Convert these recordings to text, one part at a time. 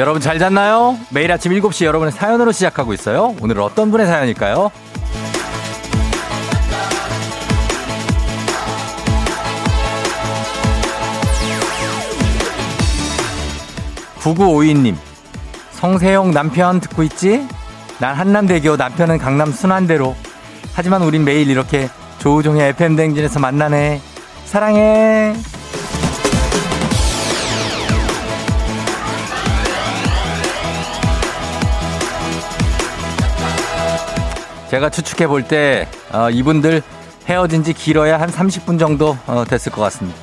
여러분 잘 잤나요? 매일 아침 7시 여러분의 사연으로 시작하고 있어요. 오늘은 어떤 분의 사연일까요? 9952님, 성세용 남편 듣고 있지? 난 한남대교, 남편은 강남 순환대로. 하지만 우린 매일 이렇게 조우종의 FM댕진에서 만나네. 사랑해. 제가 추측해 볼때 어, 이분들 헤어진 지 길어야 한 30분 정도 어, 됐을 것 같습니다.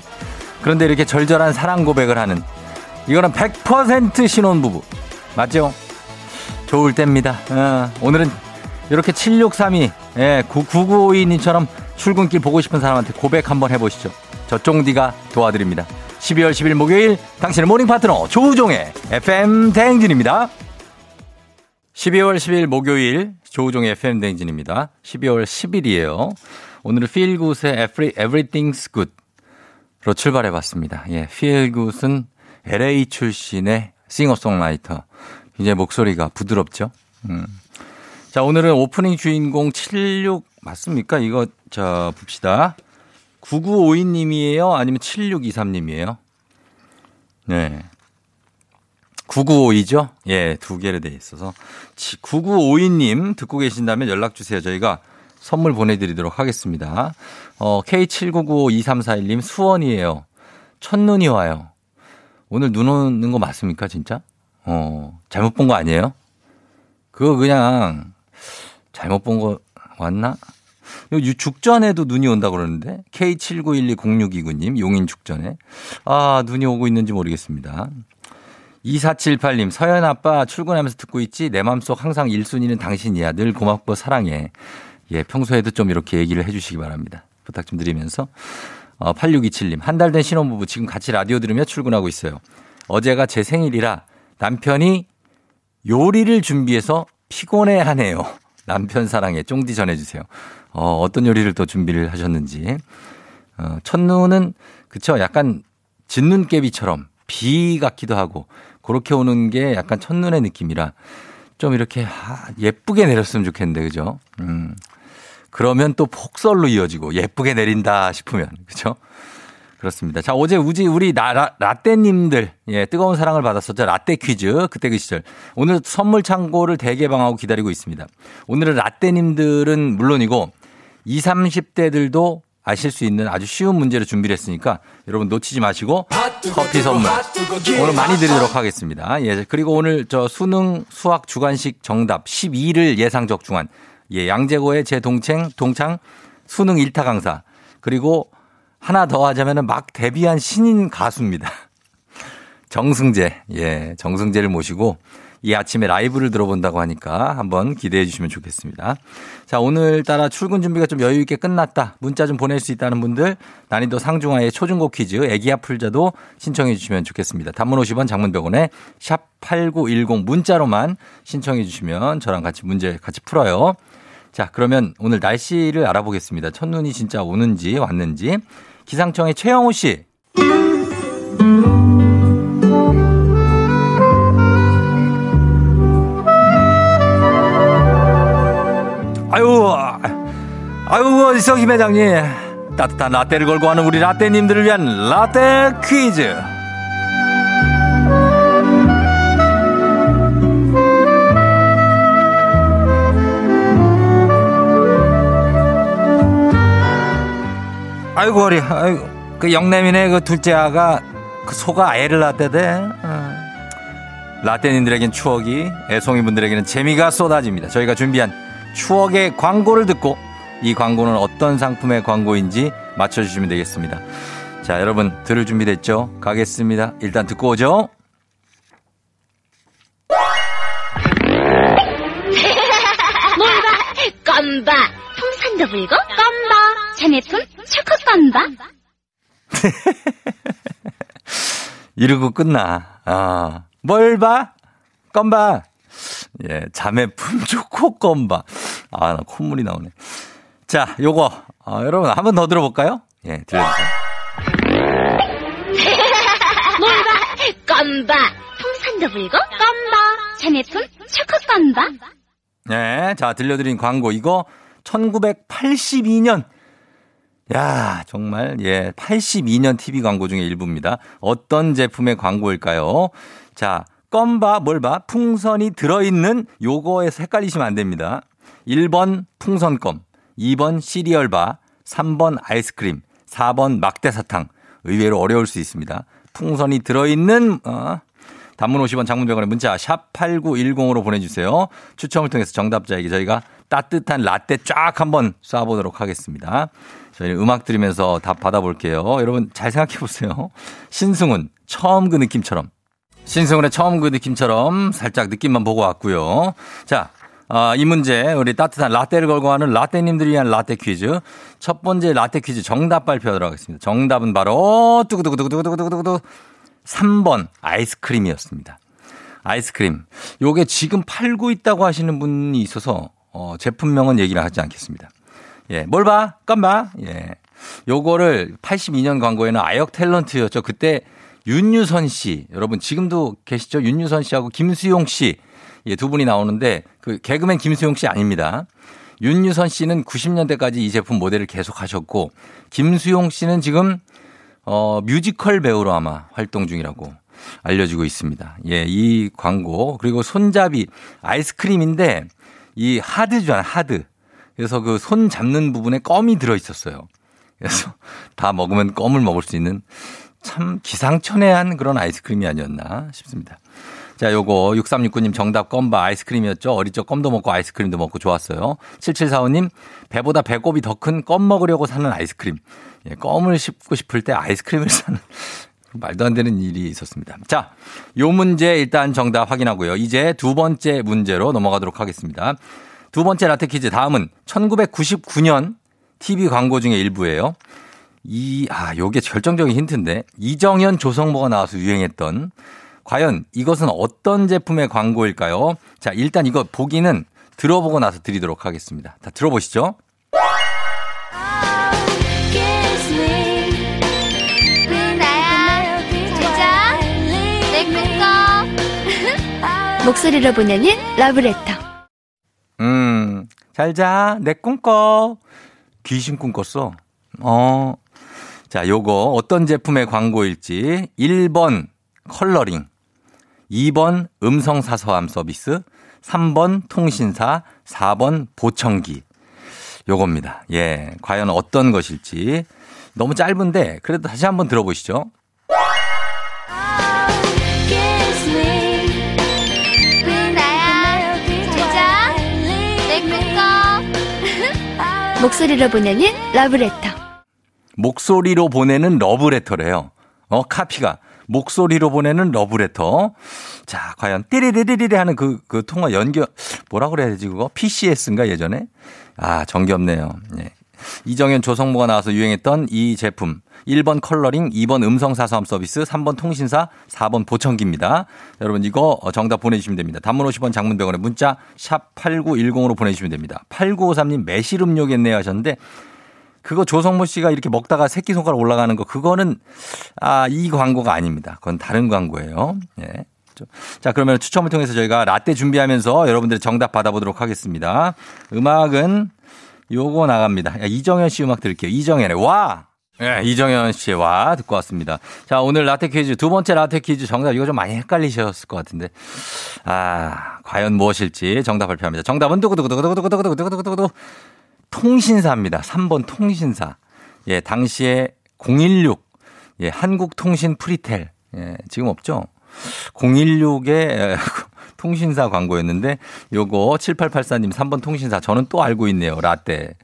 그런데 이렇게 절절한 사랑 고백을 하는 이거는 100% 신혼부부 맞죠? 좋을 때입니다. 어, 오늘은 이렇게 7632 예, 9952님처럼 출근길 보고 싶은 사람한테 고백 한번 해보시죠. 저 쫑디가 도와드립니다. 12월 10일 목요일 당신의 morning 파트너 조우종의 FM 대행진입니다. 12월 10일 목요일 조우종의 FM 대행진입니다. 12월 10일이에요. 오늘은 Feel Good의 Every, Everything's Good로 출발해봤습니다. 예, Feel Good은 LA 출신의 싱어송라이터. 이제 목소리가 부드럽죠? 음. 자, 오늘은 오프닝 주인공 76 맞습니까? 이거, 자, 봅시다. 9952님이에요? 아니면 7623님이에요? 네. 9952죠? 예, 두 개로 돼 있어서. 9952님 듣고 계신다면 연락 주세요. 저희가 선물 보내드리도록 하겠습니다. 어, K79952341님 수원이에요. 첫눈이 와요. 오늘 눈 오는 거 맞습니까, 진짜? 어, 잘못 본 거 아니에요? 그거 그냥 잘못 본 거 왔나? 죽전에도 눈이 온다 그러는데 K79120629님 용인 죽전에 아 눈이 오고 있는지 모르겠습니다. 2478님, 서현 아빠 출근하면서 듣고 있지? 내 맘속 항상 1순위는 당신이야. 늘 고맙고 사랑해. 예, 평소에도 좀 이렇게 얘기를 해 주시기 바랍니다. 부탁 좀 드리면서. 어, 8627님, 한 달 된 신혼부부 지금 같이 라디오 들으며 출근하고 있어요. 어제가 제 생일이라 남편이 요리를 준비해서 피곤해 하네요. 남편 사랑해. 쫑디 전해주세요. 어, 어떤 요리를 또 준비를 하셨는지. 어, 첫눈은, 그쵸. 약간 진눈깨비처럼 비 같기도 하고 그렇게 오는 게 약간 첫눈의 느낌이라 좀 이렇게 아, 예쁘게 내렸으면 좋겠는데 그죠? 음. 그러면 또 폭설로 이어지고 예쁘게 내린다 싶으면 그죠? 그렇습니다. 자, 어제 우지 우리 나, 라, 라떼님들 예, 뜨거운 사랑을 받았었죠. 라떼 퀴즈 그때 그 시절. 오늘 선물 창고를 대개방하고 기다리고 있습니다. 오늘은 라떼님들은 물론이고 20, 30대들도 아실 수 있는 아주 쉬운 문제를 준비를 했으니까 여러분 놓치지 마시고 커피 선물 오늘 많이 드리도록 하겠습니다. 예. 그리고 오늘 저 수능 수학 주관식 정답 12를 예상 적중한 예, 양재고의 제 동창 동창 수능 1타 강사 그리고 하나 더 하자면은 막 데뷔한 신인 가수입니다. 정승재. 예, 정승재를 모시고 이 아침에 라이브를 들어본다고 하니까 한번 기대해 주시면 좋겠습니다. 자, 오늘따라 출근 준비가 좀 여유 있게 끝났다. 문자 좀 보낼 수 있다는 분들 난이도 상중하의 초중고 퀴즈 애기야 풀자도 신청해 주시면 좋겠습니다. 단문 50원 장문 100원에 샵 8910 문자로만 신청해 주시면 저랑 같이 문제 같이 풀어요. 자, 그러면 오늘 날씨를 알아보겠습니다. 첫눈이 진짜 오는지 왔는지. 기상청의 최영호 씨. 아유, 아유, 김 회장님. 따뜻한 라떼를 걸고 하는 우리 라떼님들을 위한 라떼 퀴즈. 아이고, 어리, 아이고. 그 영남이네 그 둘째 아가 그 소가 애를 낳대대. 어. 라떼님들에겐 추억이, 애송이 분들에게는 재미가 쏟아집니다. 저희가 준비한 추억의 광고를 듣고 이 광고는 어떤 상품의 광고인지 맞춰주시면 되겠습니다. 자, 여러분 들을 준비됐죠? 가겠습니다. 일단 듣고 오죠. 뭘봐 껌바 풍선도 불고 껌바 자매품 초코 껌바 이러고 끝나. 아, 뭘 봐? 껌바. 예, 자매품 초코 껌바. 아, 나 콧물이 나오네. 자, 요거, 아, 여러분, 한 번 더 들어볼까요? 예, 들려주세요. 뭘봐 껌바 통산도 불고 껌바 자매품 초코 껌바 네, 자, 들려드린 광고, 이거 1982년. 야, 정말, 예, 82년 TV 광고 중에 일부입니다. 어떤 제품의 광고일까요? 자, 껌바, 뭘 봐? 풍선이 들어있는 요거에서 헷갈리시면 안 됩니다. 1번 풍선껌, 2번 시리얼바, 3번 아이스크림, 4번 막대사탕. 의외로 어려울 수 있습니다. 풍선이 들어있는, 어, 단문 50원 장문병원의 문자 샵 8910으로 보내주세요. 추첨을 통해서 정답자에게 저희가 따뜻한 라떼 쫙 한번 쏴보도록 하겠습니다. 저희는 음악 들으면서 답 받아볼게요. 여러분 잘 생각해 보세요. 신승훈 처음 그 느낌처럼. 신승훈의 처음 그 느낌처럼 살짝 느낌만 보고 왔고요. 자, 아, 이 문제 우리 따뜻한 라떼를 걸고 하는 라떼님들을 위한 라떼 퀴즈. 첫 번째 라떼 퀴즈 정답 발표하도록 하겠습니다. 정답은 바로 뚜구두구두구두구두구두구두구 3번 아이스크림이었습니다. 아이스크림. 요게 지금 팔고 있다고 하시는 분이 있어서 어, 제품명은 얘기를 하지 않겠습니다. 예, 뭘 봐? 깜봐? 예. 요거를 82년 광고에는 아역 탤런트였죠. 그때 윤유선 씨, 여러분 지금도 계시죠? 윤유선 씨하고 김수용 씨. 예, 두 분이 나오는데 그 개그맨 김수용 씨 아닙니다. 윤유선 씨는 90년대까지 이 제품 모델을 계속 하셨고 김수용 씨는 지금 어, 뮤지컬 배우로 아마 활동 중이라고 알려지고 있습니다. 예, 이 광고 그리고 손잡이 아이스크림인데 이 하드잖아 하드. 그래서 그 손 잡는 부분에 껌이 들어 있었어요. 그래서 다 먹으면 껌을 먹을 수 있는 참 기상천외한 그런 아이스크림이 아니었나 싶습니다. 자, 요거 6369님 정답 껌바 아이스크림이었죠. 어릴 적 껌도 먹고 아이스크림도 먹고 좋았어요. 7745님 배보다 배꼽이 더 큰 껌 먹으려고 사는 아이스크림. 예, 껌을 씹고 싶을 때 아이스크림을 사는 말도 안 되는 일이 있었습니다. 자, 요 문제 일단 정답 확인하고요. 이제 두 번째 문제로 넘어가도록 하겠습니다. 두 번째 라떼 퀴즈 다음은 1999년 TV 광고 중에 일부예요. 이, 아, 요게 결정적인 힌트인데. 이정현 조성모가 나와서 유행했던 과연 이것은 어떤 제품의 광고일까요? 자, 일단 이거 보기는 들어보고 나서 드리도록 하겠습니다. 다 들어보시죠. 목소리로 보내는 러브레터. 음, 잘 자. 내 꿈꿔. 귀신 꿈꿨어. 어. 자, 요거 어떤 제품의 광고일지. 1번 컬러링. 2번 음성 사서함 서비스. 3번 통신사. 4번 보청기. 요겁니다. 예. 과연 어떤 것일지. 너무 짧은데 그래도 다시 한번 들어보시죠. 목소리로 보내는 러브레터. 목소리로 보내는 러브레터래요. 어, 카피가. 목소리로 보내는 러브레터. 자, 과연 띠리리리리 하는 그, 그 통화 연결, 뭐라 그래야 되지, 그거? PCS인가 예전에? 아, 정겹네요. 예. 이정현 조성모가 나와서 유행했던 이 제품. 1번 컬러링, 2번 음성 사서함 서비스, 3번 통신사, 4번 보청기입니다. 여러분 이거 정답 보내주시면 됩니다. 단문 50원 장문병원에 문자 샵 8910으로 보내주시면 됩니다. 8953님 매실 음료겠네요 하셨는데 그거 조성모 씨가 이렇게 먹다가 새끼손가락 올라가는 거 그거는 아, 이 광고가 아닙니다. 그건 다른 광고예요. 예. 자, 그러면 추첨을 통해서 저희가 라떼 준비하면서 여러분들의 정답 받아보도록 하겠습니다. 음악은 요거 나갑니다. 야, 이정현 씨 음악 들을게요. 이정현의 와! 네, 이정현 씨의 와 듣고 왔습니다. 자, 오늘 라떼 퀴즈 두 번째 라떼 퀴즈 정답 이거 좀 많이 헷갈리셨을 것 같은데. 아, 과연 무엇일지 정답 발표합니다. 정답은 두구두구두구두구두구두구두구두구두구 통신사입니다. 3번 통신사. 예, 당시에 016 예, 한국통신 프리텔. 예, 지금 없죠? 016의 통신사 광고였는데 요거 7884님 3번 통신사 저는 또 알고 있네요. 라떼.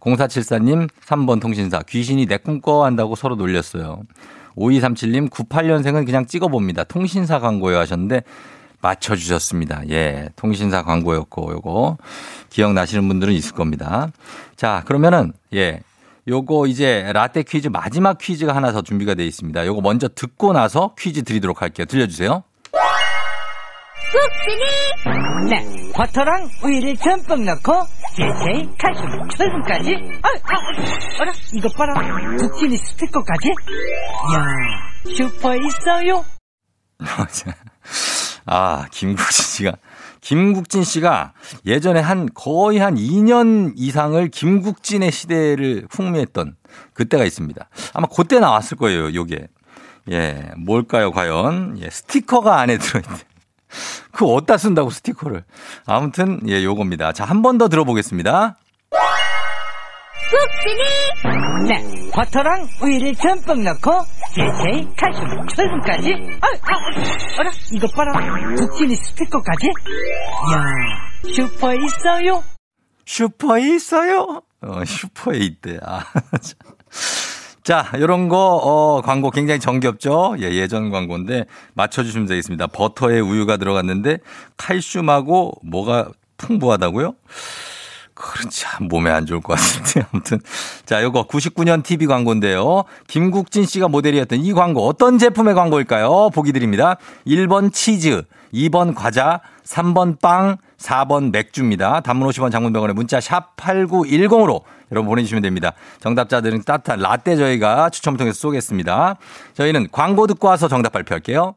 0474님 3번 통신사 귀신이 내 꿈꿔 한다고 서로 놀렸어요. 5237님 98년생은 그냥 찍어봅니다. 통신사 광고요 하셨는데 맞춰주셨습니다. 예, 통신사 광고였고 요거 기억나시는 분들은 있을 겁니다. 자, 그러면은 예, 요거 이제 라떼 퀴즈 마지막 퀴즈가 하나 더 준비가 되어 있습니다. 요거 먼저 듣고 나서 퀴즈 드리도록 할게요. 들려주세요. 쑥쑥이 네, 버터랑 우유를 듬뿍 넣고 제제 칼슘 철분까지 아, 아, 어라 이것 봐라 북진이 스티커까지 이야 슈퍼 있어요 아, 김국진 씨가. 김국진 씨가 예전에 한 거의 한 2년 이상을 김국진의 시대를 풍미했던 그때가 있습니다. 아마 그때 나왔을 거예요, 요게. 예, 뭘까요, 과연? 예, 스티커가 안에 들어있네. 그 어디다 쓴다고 스티커를. 아무튼, 예, 요겁니다. 자, 한 번 더 들어보겠습니다. 국진이 네, 버터랑 우유를 듬뿍 넣고 제제이 칼슘 철분까지 아, 아, 어라 이것 봐라 국진이 스티커까지 이야 슈퍼에 있어요 슈퍼에 있어요? 어, 슈퍼에 있대. 아, 자, 요런 거, 어, 광고 굉장히 정겹죠? 예, 예전 광고인데 맞춰주시면 되겠습니다. 버터에 우유가 들어갔는데 칼슘하고 뭐가 풍부하다고요? 그렇지. 몸에 안 좋을 것 같은데. 아무튼. 자, 요거 99년 TV 광고인데요. 김국진 씨가 모델이었던 이 광고 어떤 제품의 광고일까요? 보기 드립니다. 1번 치즈, 2번 과자, 3번 빵, 4번 맥주입니다. 단문 50원 장문병원에 문자 샵 8910으로 여러분 보내주시면 됩니다. 정답자들은 따뜻한 라떼 저희가 추첨을 통해서 쏘겠습니다. 저희는 광고 듣고 와서 정답 발표할게요.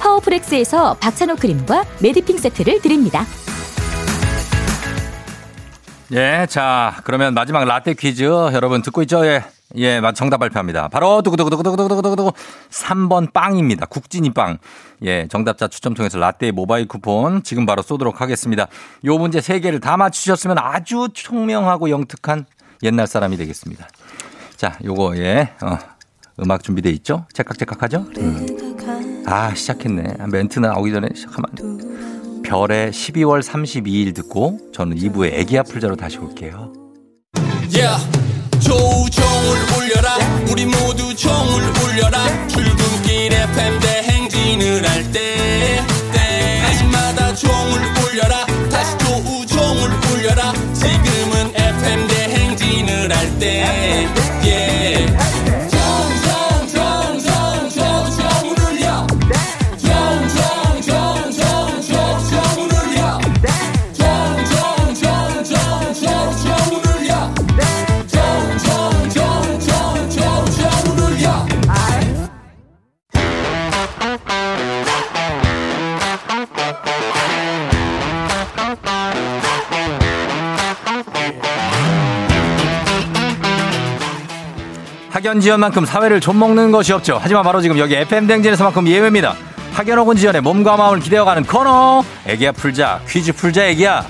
파워프렉스에서 박찬호 크림과 메디핑 세트를 드립니다. 예, 자, 그러면 마지막 라떼 퀴즈 여러분 듣고 있죠? 예. 예, 정답 발표합니다. 바로 두구두구두구두구두구두구 3번 빵입니다. 국진이 빵. 예, 정답자 추첨 통해서 라떼 모바일 쿠폰 지금 바로 쏘도록 하겠습니다. 요 문제 3개를 다 맞추셨으면 아주 총명하고 영특한 옛날 사람이 되겠습니다. 자, 요거 예. 어, 음악 준비돼 있죠? 째깍째깍하죠? 음. 아, 시작했네. 멘트 나오기 전에 시작하면 별의 12월 32일 듣고 저는 2부에 애기 아플자로 다시 올게요. Yeah. 조우종을 울려라 우리 모두 종을 울려라 출근길 FM 대행진을 할때 종을 울려라 다시 조우종을 울려라 지금은 FM 대행진을 할때 학연 지연만큼 사회를 좀 먹는 것이 없죠. 하지만 바로 지금 여기 FM 댕진에서만큼 예외입니다. 학연 혹은 지연의 몸과 마음을 기대어가는 코너. 애기야 풀자 퀴즈 풀자 애기야.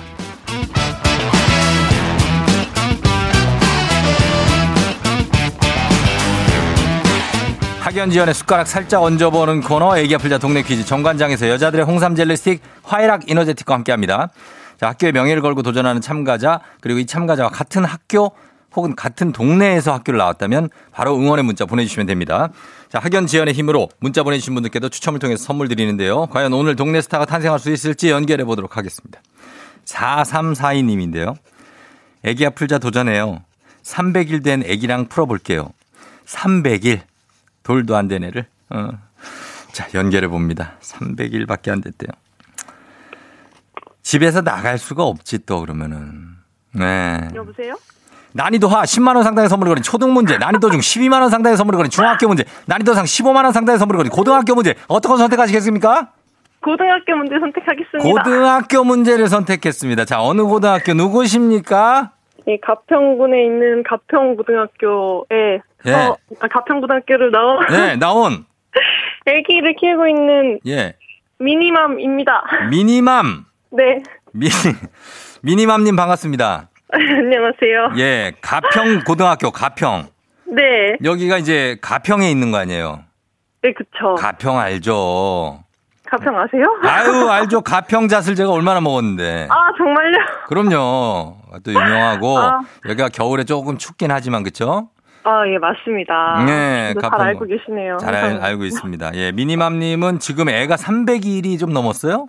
학연 지연의 숟가락 살짝 얹어보는 코너 애기야 풀자 동네 퀴즈 정관장에서 여자들의 홍삼 젤리 스틱 화이락 이너제틱과 함께합니다. 자, 학교의 명예를 걸고 도전하는 참가자 그리고 이 참가자와 같은 학교 혹은 같은 동네에서 학교를 나왔다면 바로 응원의 문자 보내주시면 됩니다. 자, 학연 지연의 힘으로 문자 보내주신 분들께도 추첨을 통해서 선물 드리는데요. 과연 오늘 동네 스타가 탄생할 수 있을지 연결해 보도록 하겠습니다. 4342님인데요. 애기야 풀자 도전해요. 300일 된 애기랑 풀어볼게요. 300일. 돌도 안 된 애를. 어. 자, 연결해 봅니다. 300일 밖에 안 됐대요. 집에서 나갈 수가 없지 또 그러면은. 네. 여보세요? 난이도 하 10만 원 상당의 선물을 거린 초등 문제, 난이도 중 12만 원 상당의 선물을 거린 중학교 문제, 난이도 상 15만 원 상당의 선물을 거린 고등학교 문제. 어떤 거 선택하시겠습니까? 고등학교 문제 선택하겠습니다. 고등학교 문제를 선택했습니다. 자, 어느 고등학교 누구십니까? 이 가평군에 있는 가평고등학교에 예. 어, 아, 가평고등학교를 나온 네, 나온 아기를 키우고 있는 예. 미니맘입니다. 미니맘 네. 미니 미니맘님 반갑습니다. 안녕하세요. 예, 가평 고등학교 가평. 네. 여기가 이제 가평에 있는 거 아니에요? 네, 그쵸. 가평 알죠? 가평 아세요? 아유, 알죠. 가평 잣을 제가 얼마나 먹었는데. 아, 정말요? 그럼요. 또 유명하고 아. 여기가 겨울에 조금 춥긴 하지만 그렇죠? 아, 예, 맞습니다. 네, 잘 가평. 알고 계시네요. 잘 알. 알고 있습니다. 예, 미니맘님은 지금 애가 300일이 좀 넘었어요?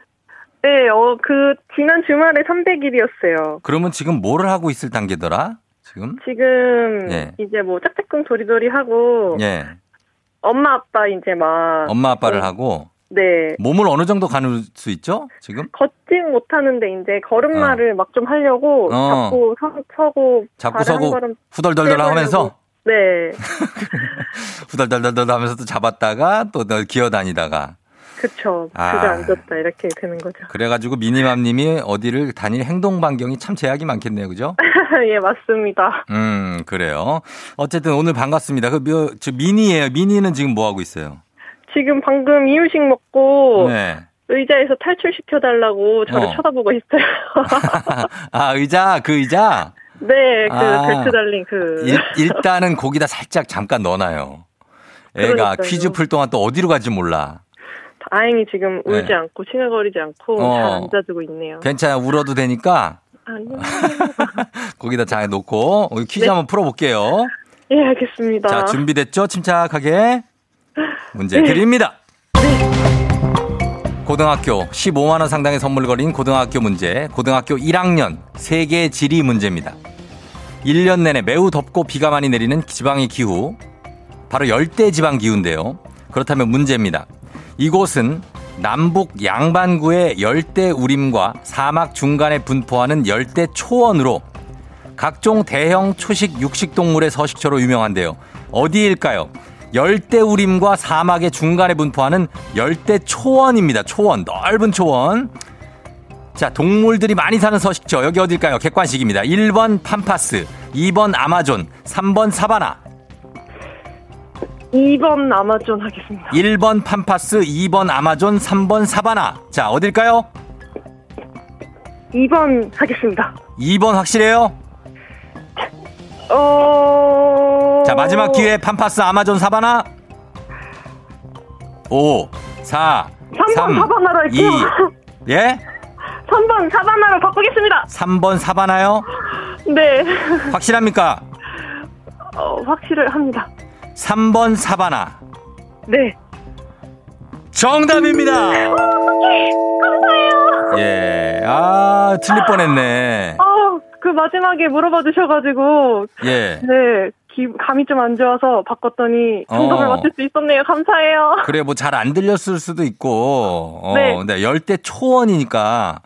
네, 어, 그, 지난 주말에 300일이었어요. 그러면 지금 뭐를 하고 있을 단계더라? 지금? 지금, 예. 이제 뭐, 짝짝꿍 도리도리 하고, 예, 엄마, 아빠 이제 막, 엄마 아빠를 어, 하고 네. 몸을 어느 정도 가눌 수 있죠? 지금? 걷진 못하는데 이제 걸음마를 막좀 하려고 어. 잡고 서, 서고 한 서고 후덜덜덜. 하면서 네 후덜덜덜 하면서 또 잡았다가 또 널 기어 다니다가 그쵸 아. 주저앉았다 이렇게 되는 거죠 그래가지고 미니맘님이 어디를 다닐 행동 반경이 참 제약이 많겠네요, 그죠? 예 맞습니다 음 그래요. 어쨌든 오늘 반갑습니다. 그 며, 저 미니예요. 미니는 지금 뭐 하고 있어요? 지금 방금 이유식 먹고 네. 의자에서 탈출시켜달라고 저를 어. 쳐다보고 있어요 아 의자 그 의자 네 그 아. 벨트 달린 그 일, 일단은 거기다 살짝 잠깐 넣어놔요. 애가 그러니까요. 퀴즈 풀 동안 또 어디로 갈지 몰라. 다행히 지금 울지 네. 않고 칭얼거리지 않고 어. 잘 앉아주고 있네요 괜찮아 울어도 되니까 아니요 거기다 잘 놓고 우리 퀴즈 네. 한번 풀어볼게요. 예 알겠습니다 자 준비됐죠? 침착하게 문제 네. 드립니다. 고등학교 15만 원 상당의 선물 걸린 고등학교 문제, 고등학교 1학년 세계 지리 문제입니다. 1년 내내 매우 덥고 비가 많이 내리는 지방의 기후, 바로 열대 지방 기후인데요. 그렇다면 문제입니다. 이곳은 남북 양반구의 열대 우림과 사막 중간에 분포하는 열대 초원으로 각종 대형 초식 육식 동물의 서식처로 유명한데요. 어디일까요? 열대 우림과 사막의 중간에 분포하는 열대 초원입니다. 초원, 넓은 초원. 자, 동물들이 많이 사는 서식처. 여기 어딜까요? 객관식입니다. 1번 팜파스, 2번 아마존, 3번 사바나. 2번 아마존 하겠습니다 1번 팜파스, 2번 아마존, 3번 사바나. 자, 어딜까요? 2번 하겠습니다 2번 확실해요? 어. 자, 마지막 기회 팜파스, 아마존, 사바나. 5, 4, 3번 3, 사바나로 2. 할게요. 예? 3번 사바나로 바꾸겠습니다. 3번 사바나요? 네. 확실합니까? 어, 확실을 합니다. 3번 사바나. 네. 정답입니다. 예. 아, 틀릴 뻔했네. 아, 그 마지막에 물어봐 주셔가지고, 예. 네. 기, 감이 좀 안 좋아서 바꿨더니 정답을 어. 맞출 수 있었네요. 감사해요. 그래, 뭐 잘 안 들렸을 수도 있고. 어, 네. 네. 열대 초원이니까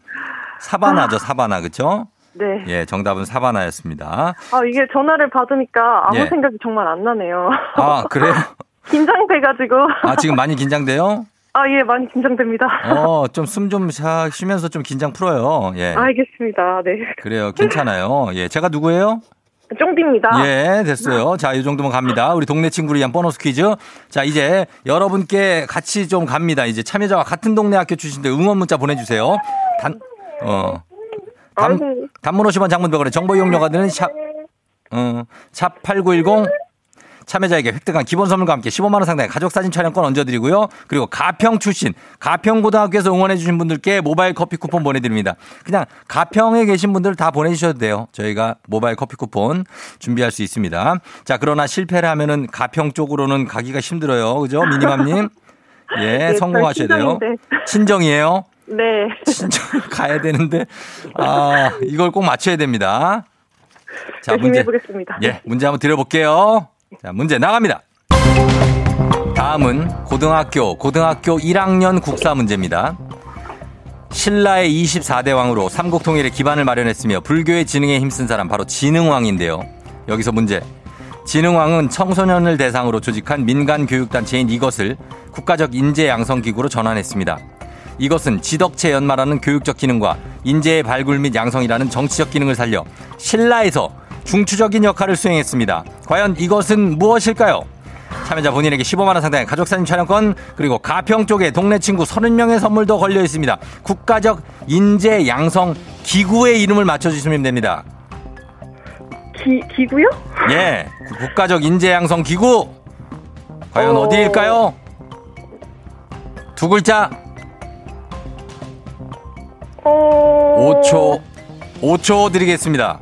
사바나죠, 사바나. 그쵸? 네. 예, 정답은 사바나였습니다. 아, 이게 전화를 받으니까 아무 예. 생각이 정말 안 나네요. 아, 그래요? 긴장돼가지고. 아, 지금 많이 긴장돼요? 아, 예, 많이 긴장됩니다. 어, 좀 숨 좀 쉬면서 좀 긴장 풀어요. 예. 알겠습니다. 네. 그래요. 괜찮아요. 예. 제가 누구예요? 쫑디입니다. 예, 됐어요. 자, 이 정도면 갑니다. 우리 동네 친구를 위한 보너스 퀴즈. 자, 이제 여러분께 같이 좀 갑니다. 이제 참여자와 같은 동네 학교 출신들 응원 문자 보내주세요. 단, 어. 단. 단문 50원 장문 100원의 정보 이용료가 드는 샵, 어, 샵8910 참여자에게 획득한 기본 선물과 함께 15만 원 상당의 가족 사진 촬영권 얹어드리고요. 그리고 가평 출신, 가평 고등학교에서 응원해주신 분들께 모바일 커피 쿠폰 보내드립니다. 그냥 가평에 계신 분들 다 보내주셔도 돼요. 저희가 모바일 커피 쿠폰 준비할 수 있습니다. 자, 그러나 실패를 하면은 가평 쪽으로는 가기가 힘들어요. 그죠? 미니맘님? 예, 네, 성공하셔야 저 돼요. 친정인데. 친정이에요? 네. 친정 가야 되는데, 아, 이걸 꼭 맞춰야 됩니다. 자, 문제. 해보겠습니다. 예, 문제 한번 드려볼게요. 자, 문제 나갑니다. 다음은 고등학교, 고등학교 1학년 국사 문제입니다. 신라의 24대 왕으로 삼국 통일의 기반을 마련했으며 불교의 진흥에 힘쓴 사람 바로 진흥왕인데요. 여기서 문제. 진흥왕은 청소년을 대상으로 조직한 민간 교육단체인 이것을 국가적 인재 양성 기구로 전환했습니다. 이것은 지덕체 연마라는 교육적 기능과 인재의 발굴 및 양성이라는 정치적 기능을 살려 신라에서 중추적인 역할을 수행했습니다. 과연 이것은 무엇일까요? 참여자 본인에게 15만원 상당의 가족사진 촬영권 그리고 가평 쪽에 동네 친구 30명의 선물도 걸려 있습니다. 국가적 인재 양성 기구의 이름을 맞춰주시면 됩니다. 기, 기구요? 예, 구- 국가적 인재 양성 기구 과연 어. 어디일까요? 두 글자 어. 5초 5초 드리겠습니다.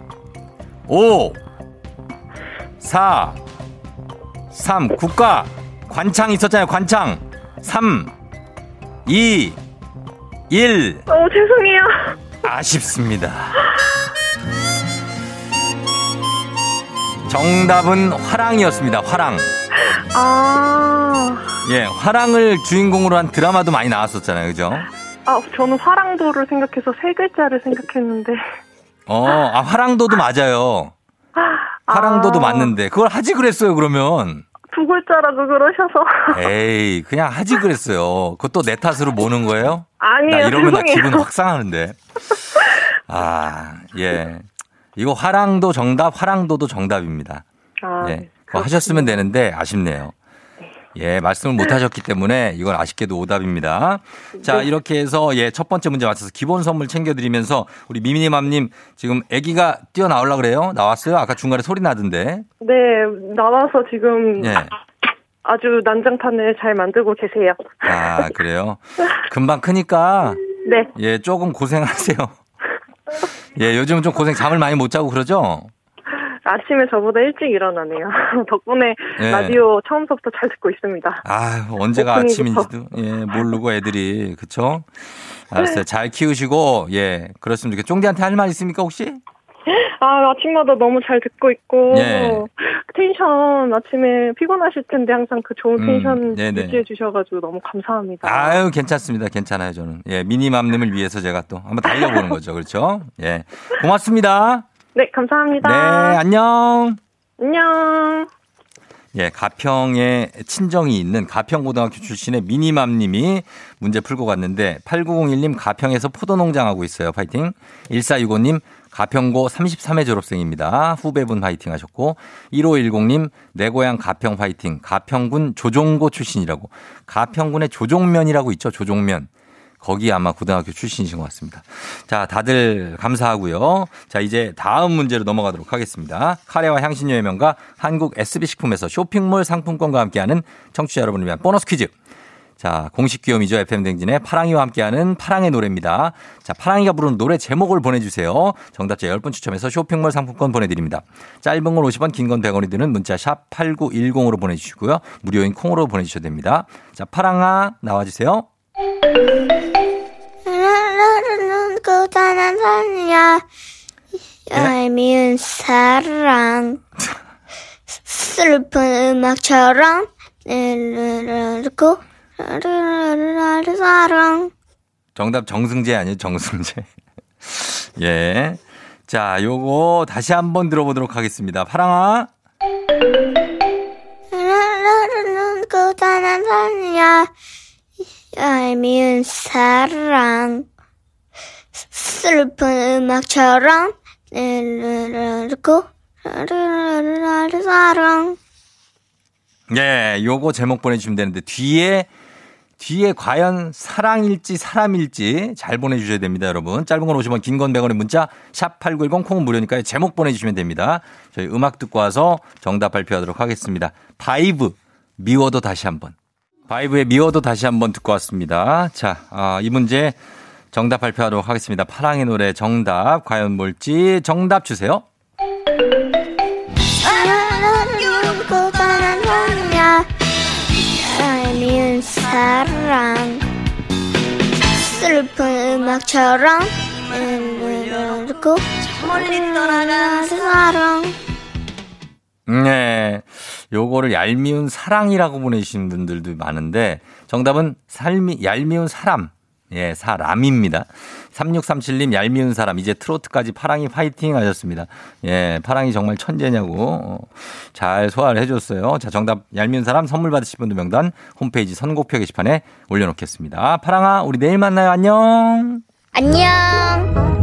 5 4 3 국가 관창 있었잖아요. 관창 3 2 1 어, 죄송해요. 아쉽습니다. 정답은 화랑이었습니다. 화랑. 아. 예, 화랑을 주인공으로 한 드라마도 많이 나왔었잖아요. 그죠? 아, 저는 화랑도를 생각해서 세 글자를 생각했는데. 어, 아, 화랑도도 맞아요. 화랑도도 아, 맞는데. 그걸 하지 그랬어요, 그러면. 두 글자라고 그러셔서. 에이, 그냥 하지 그랬어요. 그것도 내 탓으로 모는 거예요? 아니에요. 나 이러면 나 죄송해요. 기분 확 상하는데. 아, 예. 이거 화랑도 정답, 화랑도도 정답입니다. 아, 예. 네, 하셨으면 되는데 아쉽네요. 예, 말씀을 못 하셨기 때문에 이건 아쉽게도 오답입니다. 자, 네. 이렇게 해서 예, 첫 번째 문제 맞춰서 기본 선물 챙겨드리면서 우리 미미맘님 지금 아기가 뛰어나오려 그래요? 나왔어요? 아까 중간에 소리 나던데. 네, 나와서 지금 예. 아주 난장판을 잘 만들고 계세요. 아, 그래요? 금방 크니까 네. 예, 조금 고생하세요. 예, 요즘은 좀 고생 잠을 많이 못 자고 그러죠? 아침에 저보다 일찍 일어나네요. 덕분에 예. 라디오 처음부터 잘 듣고 있습니다. 아, 언제가 오프닝부터. 아침인지도 예, 모르고 애들이 그쵸? 알았어요. 잘 키우시고 예, 좋겠 쫑디한테 할 말 있습니까 혹시? 아, 아침마다 너무 잘 듣고 있고, 예. 텐션, 아침에 피곤하실 텐데 항상 그 좋은 음, 텐션 네네. 유지해 주셔가지고 너무 감사합니다. 아유, 괜찮습니다. 괜찮아요, 저는. 예, 미니맘님을 위해서 제가 또 한번 달려보는 거죠. 그렇죠? 예. 고맙습니다. 네, 감사합니다. 네, 안녕. 안녕. 예, 가평에 친정이 있는 가평고등학교 출신의 미니맘 님이 문제 풀고 갔는데 8901님 가평에서 포도 농장하고 있어요. 파이팅. 1465님 가평고 33회 졸업생입니다. 후배분 파이팅 하셨고 1510님 내 고향 가평 파이팅. 가평군 조종고 출신이라고. 가평군의 조종면이라고 있죠. 조종면. 거기 아마 고등학교 출신이신 것 같습니다. 자, 다들 감사하고요. 자, 이제 다음 문제로 넘어가도록 하겠습니다. 카레와 향신료의 명가 한국 SB식품에서 쇼핑몰 상품권과 함께하는 청취자 여러분을 위한 보너스 퀴즈. 자, 공식 귀요미죠. FM댕진의 파랑이와 함께하는 파랑의 노래입니다. 자, 파랑이가 부르는 노래 제목을 보내주세요. 정답자 10분 추첨해서 쇼핑몰 상품권 보내드립니다. 짧은 건 50원, 긴 건 100원이 드는 문자 샵 8910으로 보내주시고요. 무료인 콩으로 보내주셔도 됩니다. 자, 파랑아, 나와주세요. 고단한 산이야 얄미운 사랑 슬픈 음악처럼 사랑 정답 정승재 아니에요? 정승재. 예. 자, 요거 다시 한번 들어보도록 하겠습니다. 파랑아. 고단한 산이야 얄미운 사랑 슬픈 음악처럼 사랑. 예, 요거 제목 보내주시면 되는데 뒤에 뒤에 과연 사랑일지 사람일지 잘 보내주셔야 됩니다, 여러분. 짧은 건 50원, 긴 건 100원의 문자 샵 #8910 콩은 무료니까요. 제목 보내주시면 됩니다. 저희 음악 듣고 와서 정답 발표하도록 하겠습니다. 바이브 미워도 다시 한번. 바이브의 미워도 다시 한번 듣고 왔습니다. 자, 아, 이 문제 정답 발표하도록 하겠습니다. 파랑의 노래 정답 과연 뭘지 정답 주세요. 사랑. 슬픈 음악처럼 흐르고 멀리 떠나간 사랑. 네. 요거를 얄미운 사랑이라고 보내주시는 분들도 많은데 정답은 삶이 얄미운 사람. 예, 사람입니다. 3637님 얄미운 사람 이제 트로트까지 파랑이 파이팅 하셨습니다. 예, 파랑이 정말 천재냐고 어, 잘 소화를 해줬어요. 자, 정답 얄미운 사람 선물 받으실 분들 명단 홈페이지 선곡표 게시판에 올려놓겠습니다. 파랑아, 우리 내일 만나요. 안녕. 안녕.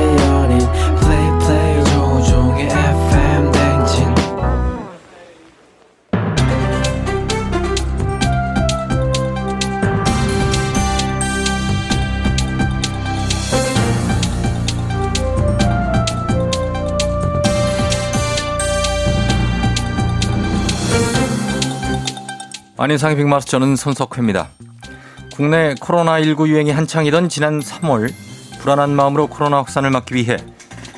안윤상의 빅마스 저는 손석회입니다. 국내 코로나19 유행이 한창이던 지난 3월 불안한 마음으로 코로나 확산을 막기 위해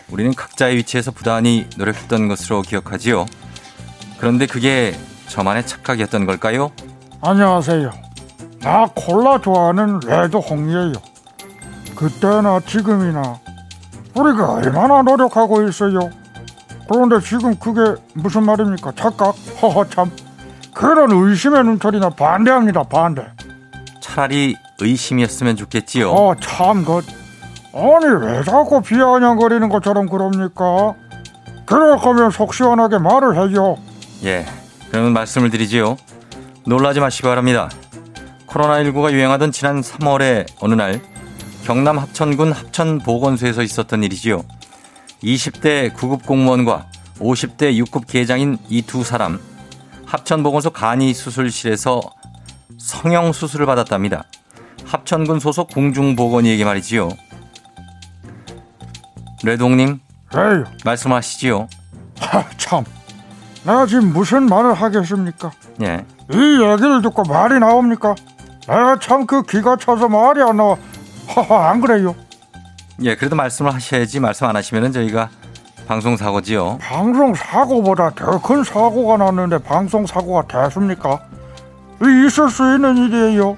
우리는 각자의 위치에서 부단히 노력했던 것으로 기억하지요. 그런데 그게 저만의 착각이었던 걸까요? 안녕하세요. 나 콜라 좋아하는 레드 홍이에요. 그때나 지금이나 우리가 얼마나 노력하고 있어요. 그런데 지금 그게 무슨 말입니까? 착각? 허허 참. 그런 의심의 눈초리나 반대합니다. 반대. 차라리 의심이었으면 좋겠지요. 어참 그. 아니 왜 자꾸 비아냥거리는 것처럼 그럽니까? 그럴 거면 속 시원하게 말을 해요. 예. 그러면 말씀을 드리지요. 놀라지 마시기 바랍니다. 코로나19가 유행하던 지난 3월의 어느 날 경남 합천군 합천보건소에서 있었던 일이지요. 20대 구급 공무원과 50대 6급 계장인 이 두 사람 합천보건소 간이수술실에서 성형 수술을 받았답니다. 합천군 소속 공중보건의에게 말이지요. 레동님 에이 말씀하시지요. 하, 참. 내가 지금 무슨 말을 하겠습니까? 예. 이 얘기를 듣고 말이 나옵니까? 내가 참그 기가 차서 말이 안 나와. 하하, 안 그래요? 예, 그래도 말씀을 하셔야지 말씀 안 하시면은 저희가 방송 사고지요. 방송 사고보다 더 큰 사고가 났는데 방송 사고가 됐습니까? 이 있을 수 있는 일이에요.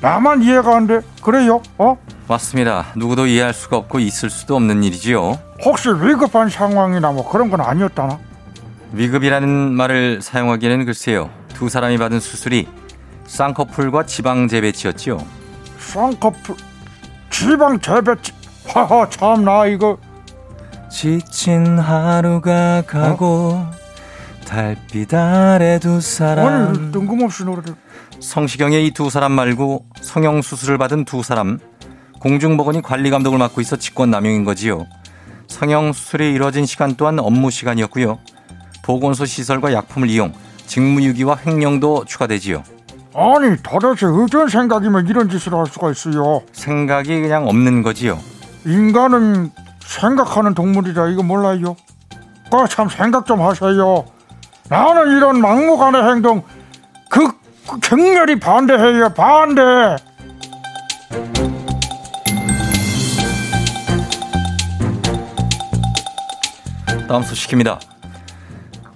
나만 이해가 안 돼. 그래요? 어? 맞습니다. 누구도 이해할 수가 없고 있을 수도 없는 일이지요. 혹시 위급한 상황이나 뭐 그런 건 아니었다나? 위급이라는 말을 사용하기에는 글쎄요. 두 사람이 받은 수술이 쌍꺼풀과 지방 재배치였지요. 쌍꺼풀 지방 재배치 하하 참나 이거 지친 하루가 가고 달빛 아래 두 아니 뜬금없이 노래를 성시경의 이 두 사람 말고 성형 수술을 받은 두 사람 공중보건이 관리 감독을 맡고 있어 직권 남용인 거지요. 성형 수술이 이루어진 시간 또한 업무 시간이었고요. 보건소 시설과 약품을 이용 직무유기와 횡령도 추가되지요. 아니 도대체 어떤 생각이면 이런 짓을 할 수가 있어요 생각이 그냥 없는 거지요. 인간은 생각하는 동물이라 이거 몰라요 그참 생각 좀 하세요 나는 이런 막무가내 행동 그, 그 격렬히 반대해요 반대 다음 소식입니다.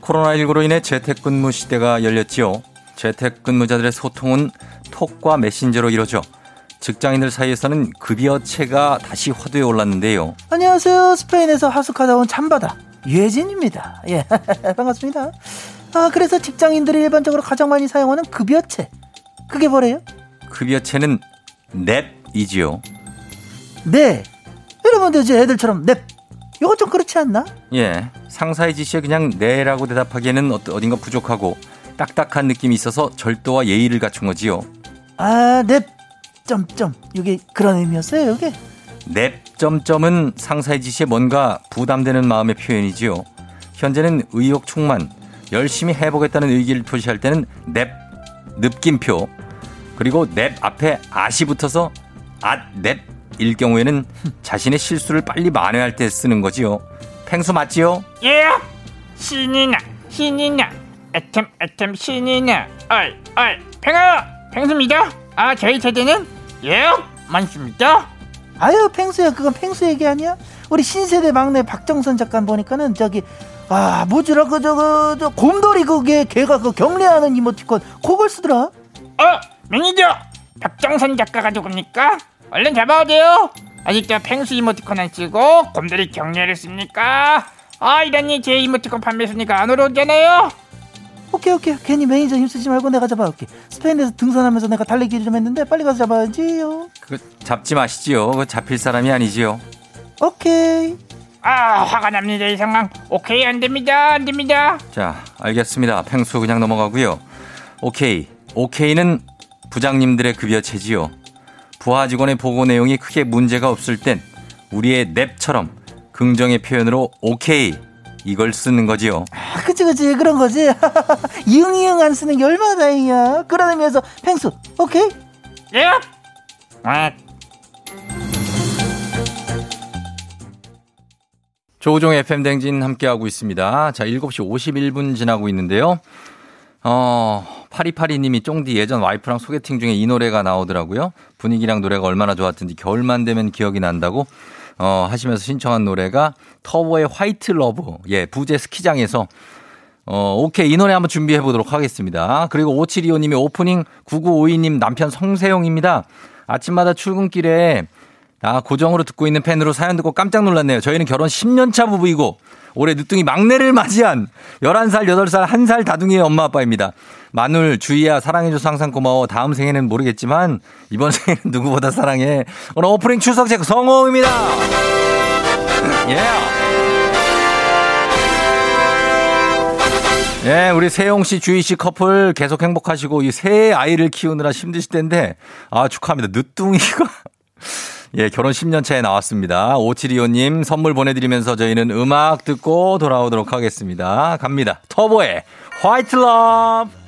코로나19로 인해 재택근무 시대가 열렸지요. 재택근무자들의 소통은 톡과 메신저로 이루어져 직장인들 사이에서는 급여체가 다시 화두에 올랐는데요. 안녕하세요. 스페인에서 하숙하다 온 참바다 유혜진입니다. 예, 반갑습니다. 아, 그래서 직장인들이 일반적으로 가장 많이 사용하는 급여체. 그게 뭐래요? 급여체는 넵이지요. 네. 이러면 되지, 애들처럼 넵. 이거 좀 그렇지 않나? 예. 상사의 지시에 그냥 네라고 대답하기에는 어- 어딘가 부족하고 딱딱한 느낌이 있어서 절도와 예의를 갖춘 거지요. 아, 넵. 점점. 이게 그런 의미였어요, 이게? 넵 점점은 상사의 지시에 뭔가 부담되는 마음의 표현이지요. 현재는 의욕 충만, 열심히 해보겠다는 의기를 표시할 때는 넵 느낌표 그리고 넵 앞에 아시 붙어서 앗넵일 경우에는 자신의 실수를 빨리 만회할 때 쓰는 거지요. 팽수 맞지요? 예! 신이 나, 신이 나, 애템, 애템, 신이 나, 어이, 어이, 팽아! 팽수입니다. 아, 저희 세대는 예! 많습니다. 아유, 펭수야, 그건 펭수 얘기 아니야? 우리 신세대 막내 박정선 작가 보니까는 저기, 아, 뭐지라, 그, 저, 그, 저, 곰돌이 그게 걔가 그 격려하는 이모티콘, 그걸 쓰더라? 어, 매니저! 박정선 작가가 누굽니까? 얼른 잡아오세요. 아직도 펭수 이모티콘 안 쓰고 곰돌이 격려를 씁니까? 아, 이러니 제 이모티콘 판매 순위가 안 오르잖아요. 오케이, 오케이. 괜히 매니저 힘쓰지 말고 내가 잡아올게. 스페인에서 등산하면서 내가 달리기를 좀 했는데 빨리 가서 잡아야지요. 그 잡지 마시지요. 그 잡힐 사람이 아니지요. 오케이. 아, 화가 납니다, 이 상황. 오케이, 안 됩니다, 안 됩니다. 자, 알겠습니다. 팽수 그냥 넘어가고요. 오케이. 오케이는 부장님들의 급여체지요. 부하 직원의 보고 내용이 크게 문제가 없을 땐 우리의 넵처럼 긍정의 표현으로 오케이 이걸 쓰는 거지요. 아, 그치, 그치. 그런 거지. 이응이응 안 쓰는 게 얼마나 다행이야. 그런 의미에서 펭수, 오케이? 예? 아, 조우종 FM 대행진 함께하고 있습니다. 자, 7시 51분 지나고 있는데요. 어, 파리파리님이 쫑디 예전 와이프랑 소개팅 중에 이 노래가 나오더라고요. 분위기랑 노래가 얼마나 좋았던지 겨울만 되면 기억이 난다고 어, 하시면서 신청한 노래가 터보의 White Love. 예, 부제 스키장에서 어, 오케이. 이 노래 한번 준비해 보도록 하겠습니다. 그리고 5725님이 오프닝 9952님 남편 성세용입니다. 아침마다 출근길에 아, 고정으로 듣고 있는 팬으로 사연 듣고 깜짝 놀랐네요. 저희는 결혼 10년차 부부이고 올해 늦둥이 막내를 맞이한 11살, 8살, 1살 다둥이의 엄마 아빠입니다. 마눌, 주희야, 사랑해줘서 항상 고마워. 다음 생에는 모르겠지만 이번 생에는 누구보다 사랑해. 오늘 오프닝 출석 체크 성호입니다. 예. 예, 우리 세용 씨, 주희 씨 커플 계속 행복하시고 이새 아이를 키우느라 힘드실 텐데 아, 축하합니다. 늦둥이가 예, 결혼 10년 차에 나왔습니다. 5725님 선물 보내드리면서 저희는 음악 듣고 돌아오도록 하겠습니다. 갑니다. 터보의 White Love.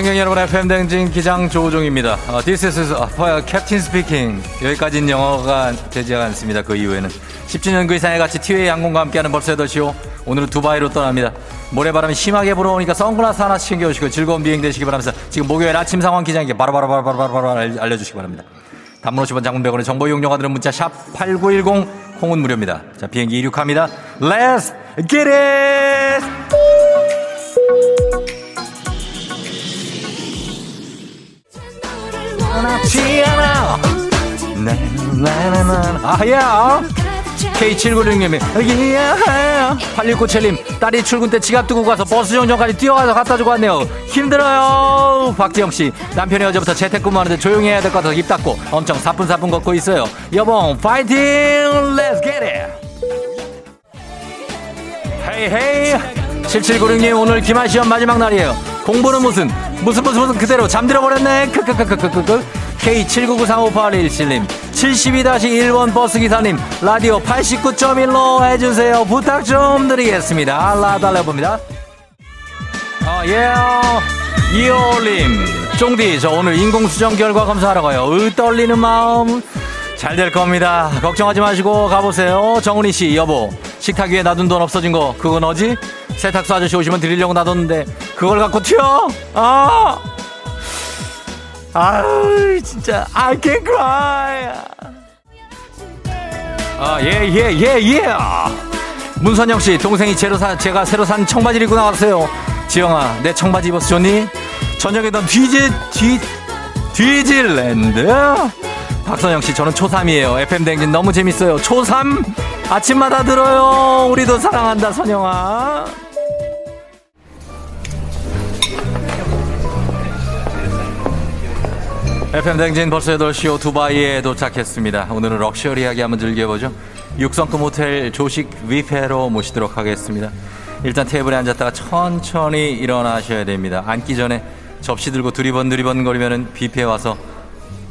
승객 여러분의 팬댕진 기장 조우종입니다. 어, This is uh, Captain Speaking. 여기까지는 영어가 되지 않습니다. 그 이후에는 10주년 그 이상의 같이 티웨이 항공과 함께하는 8시오. 오늘은 두바이로 떠납니다. 모래바람이 심하게 불어오니까 선글라스 하나씩 챙겨오시고 즐거운 비행 되시기 바라면서 지금 목요일 아침 상황 기장에게 바로바로바로바로바로 알려주시기 바랍니다. 단문 50원 장문 100원의 정보 이용료가 드는 문자 샵 8910 콩은 무료입니다. 자 비행기 이륙합니다. Let's get it! 나나나나. 아야. K796님이 여기야 8697님 딸이 출근 때 지갑 두고 가서 버스 정류장까지 뛰어가서 갖다 주고 왔네요. 힘들어요. 박지영씨 남편이 어제부터 재택근무하는데 조용히 해야 될 것 같아서 입 닫고 엄청 사뿐사뿐 걷고 있어요. 여봉 파이팅! Let's get it! 헤이 헤이 7796님 오늘 기말 시험 마지막 날이에요. 공부는 무슨 무슨 무슨 무슨 그대로 잠들어 버렸네. 크크크크크크 K79935817님 72-1번 버스기사님 라디오 89.1로 해주세요 부탁 좀 드리겠습니다 라달려봅니다 아, 예. 이올림. 쫑디, 저 오늘 인공수정 결과 검사하러 가요. 으, 떨리는 마음. 잘 될 겁니다. 걱정하지 마시고 가보세요. 정은희 씨, 여보. 식탁 위에 놔둔 돈 없어진 거, 그건 어지? 세탁소 아저씨 오시면 드리려고 놔뒀는데, 그걸 갖고 튀어? 아! 아유, 진짜, I can cry. 아, 예, 예, 예, 예. 문선영 씨, 동생이 제로 사, 제가 새로 산 청바지를 입고 나왔어요. 지영아, 내 청바지 입었어, 좋니? 저녁에 넌 뒤질, 뒤, 뒤질랜드. 박선영 씨, 저는 초3이에요. FM 댕진 너무 재밌어요. 초3? 아침마다 들어요. 우리도 사랑한다, 선영아. FM 댕진 벌써 8시 오 두바이에 도착했습니다. 오늘은 럭셔리하게 한번 즐겨보죠. 육성급 호텔 조식 위페로 모시도록 하겠습니다. 일단 테이블에 앉았다가 천천히 일어나셔야 됩니다. 앉기 전에 접시 들고 두리번 두리번 거리면은 뷔페에 와서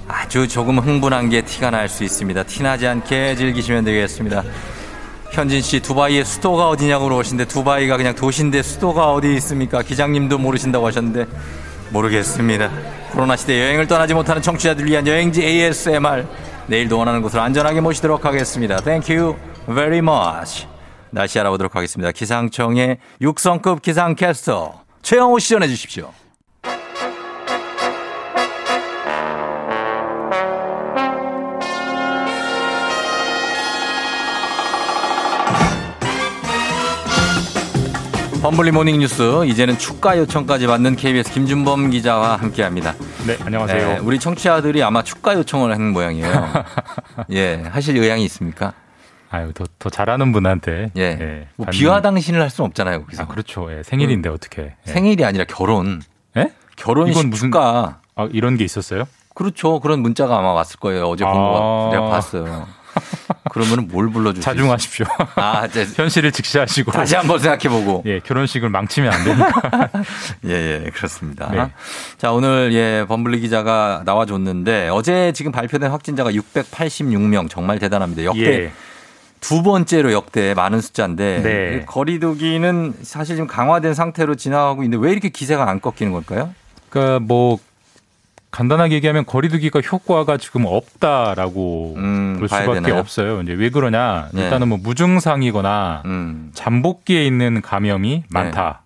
아주 조금 흥분한 게 티가 날 수 있습니다. 티나지 않게 즐기시면 되겠습니다. 현진 씨, 두바이의 수도가 어디냐고 물어보시는데 두바이가 그냥 도시인데 수도가 어디 있습니까? 기장님도 모르신다고 하셨는데 모르겠습니다. 코로나 시대 여행을 떠나지 못하는 청취자들 위한 여행지 ASMR 내일도 원하는 곳으로 안전하게 모시도록 하겠습니다. Thank you very much. 날씨 알아보도록 하겠습니다. 기상청의 육성급 기상캐스터 최영호 씨 전해 주십시오. 범블리 모닝 뉴스 이제는 축가 요청까지 받는 KBS 김준범 기자와 함께합니다. 네, 안녕하세요. 우리 청취자들이 아마 축가 요청을 하는 모양이에요. 예, 하실 의향이 있습니까? 아유, 더, 더 잘하는 분한테. 예. 뭐 비와 당신을 할 수는 없잖아요, 거기서. 아, 그렇죠. 예, 생일인데 어떻게? 예. 생일이 아니라 결혼. 예? 결혼식 이건 무슨- 축가. 아, 이런 게 있었어요? 그렇죠. 그런 문자가 아마 왔을 거예요. 어제 본 아. 거 내가 봤어요. 그러면 뭘 불러주지? 자중하십시오. 아, 이제 현실을 직시하시고. 다시 한번 생각해보고. 예, 결혼식을 망치면 안 되니까. 예, 예, 그렇습니다. 네. 자, 오늘 예, 범블리 기자가 나와줬는데 어제 지금 발표된 확진자가 686명 정말 대단합니다. 역대 예. 두 번째로 역대 많은 숫자인데 네. 이 거리두기는 사실 지금 강화된 상태로 지나가고 있는데 왜 이렇게 기세가 안 꺾이는 걸까요? 그러니까 뭐 간단하게 얘기하면 거리두기가 효과가 지금 없다라고 음, 볼 수밖에 되나요? 없어요. 이제 왜 그러냐? 네. 일단은 뭐 무증상이거나 음. 잠복기에 있는 감염이 많다.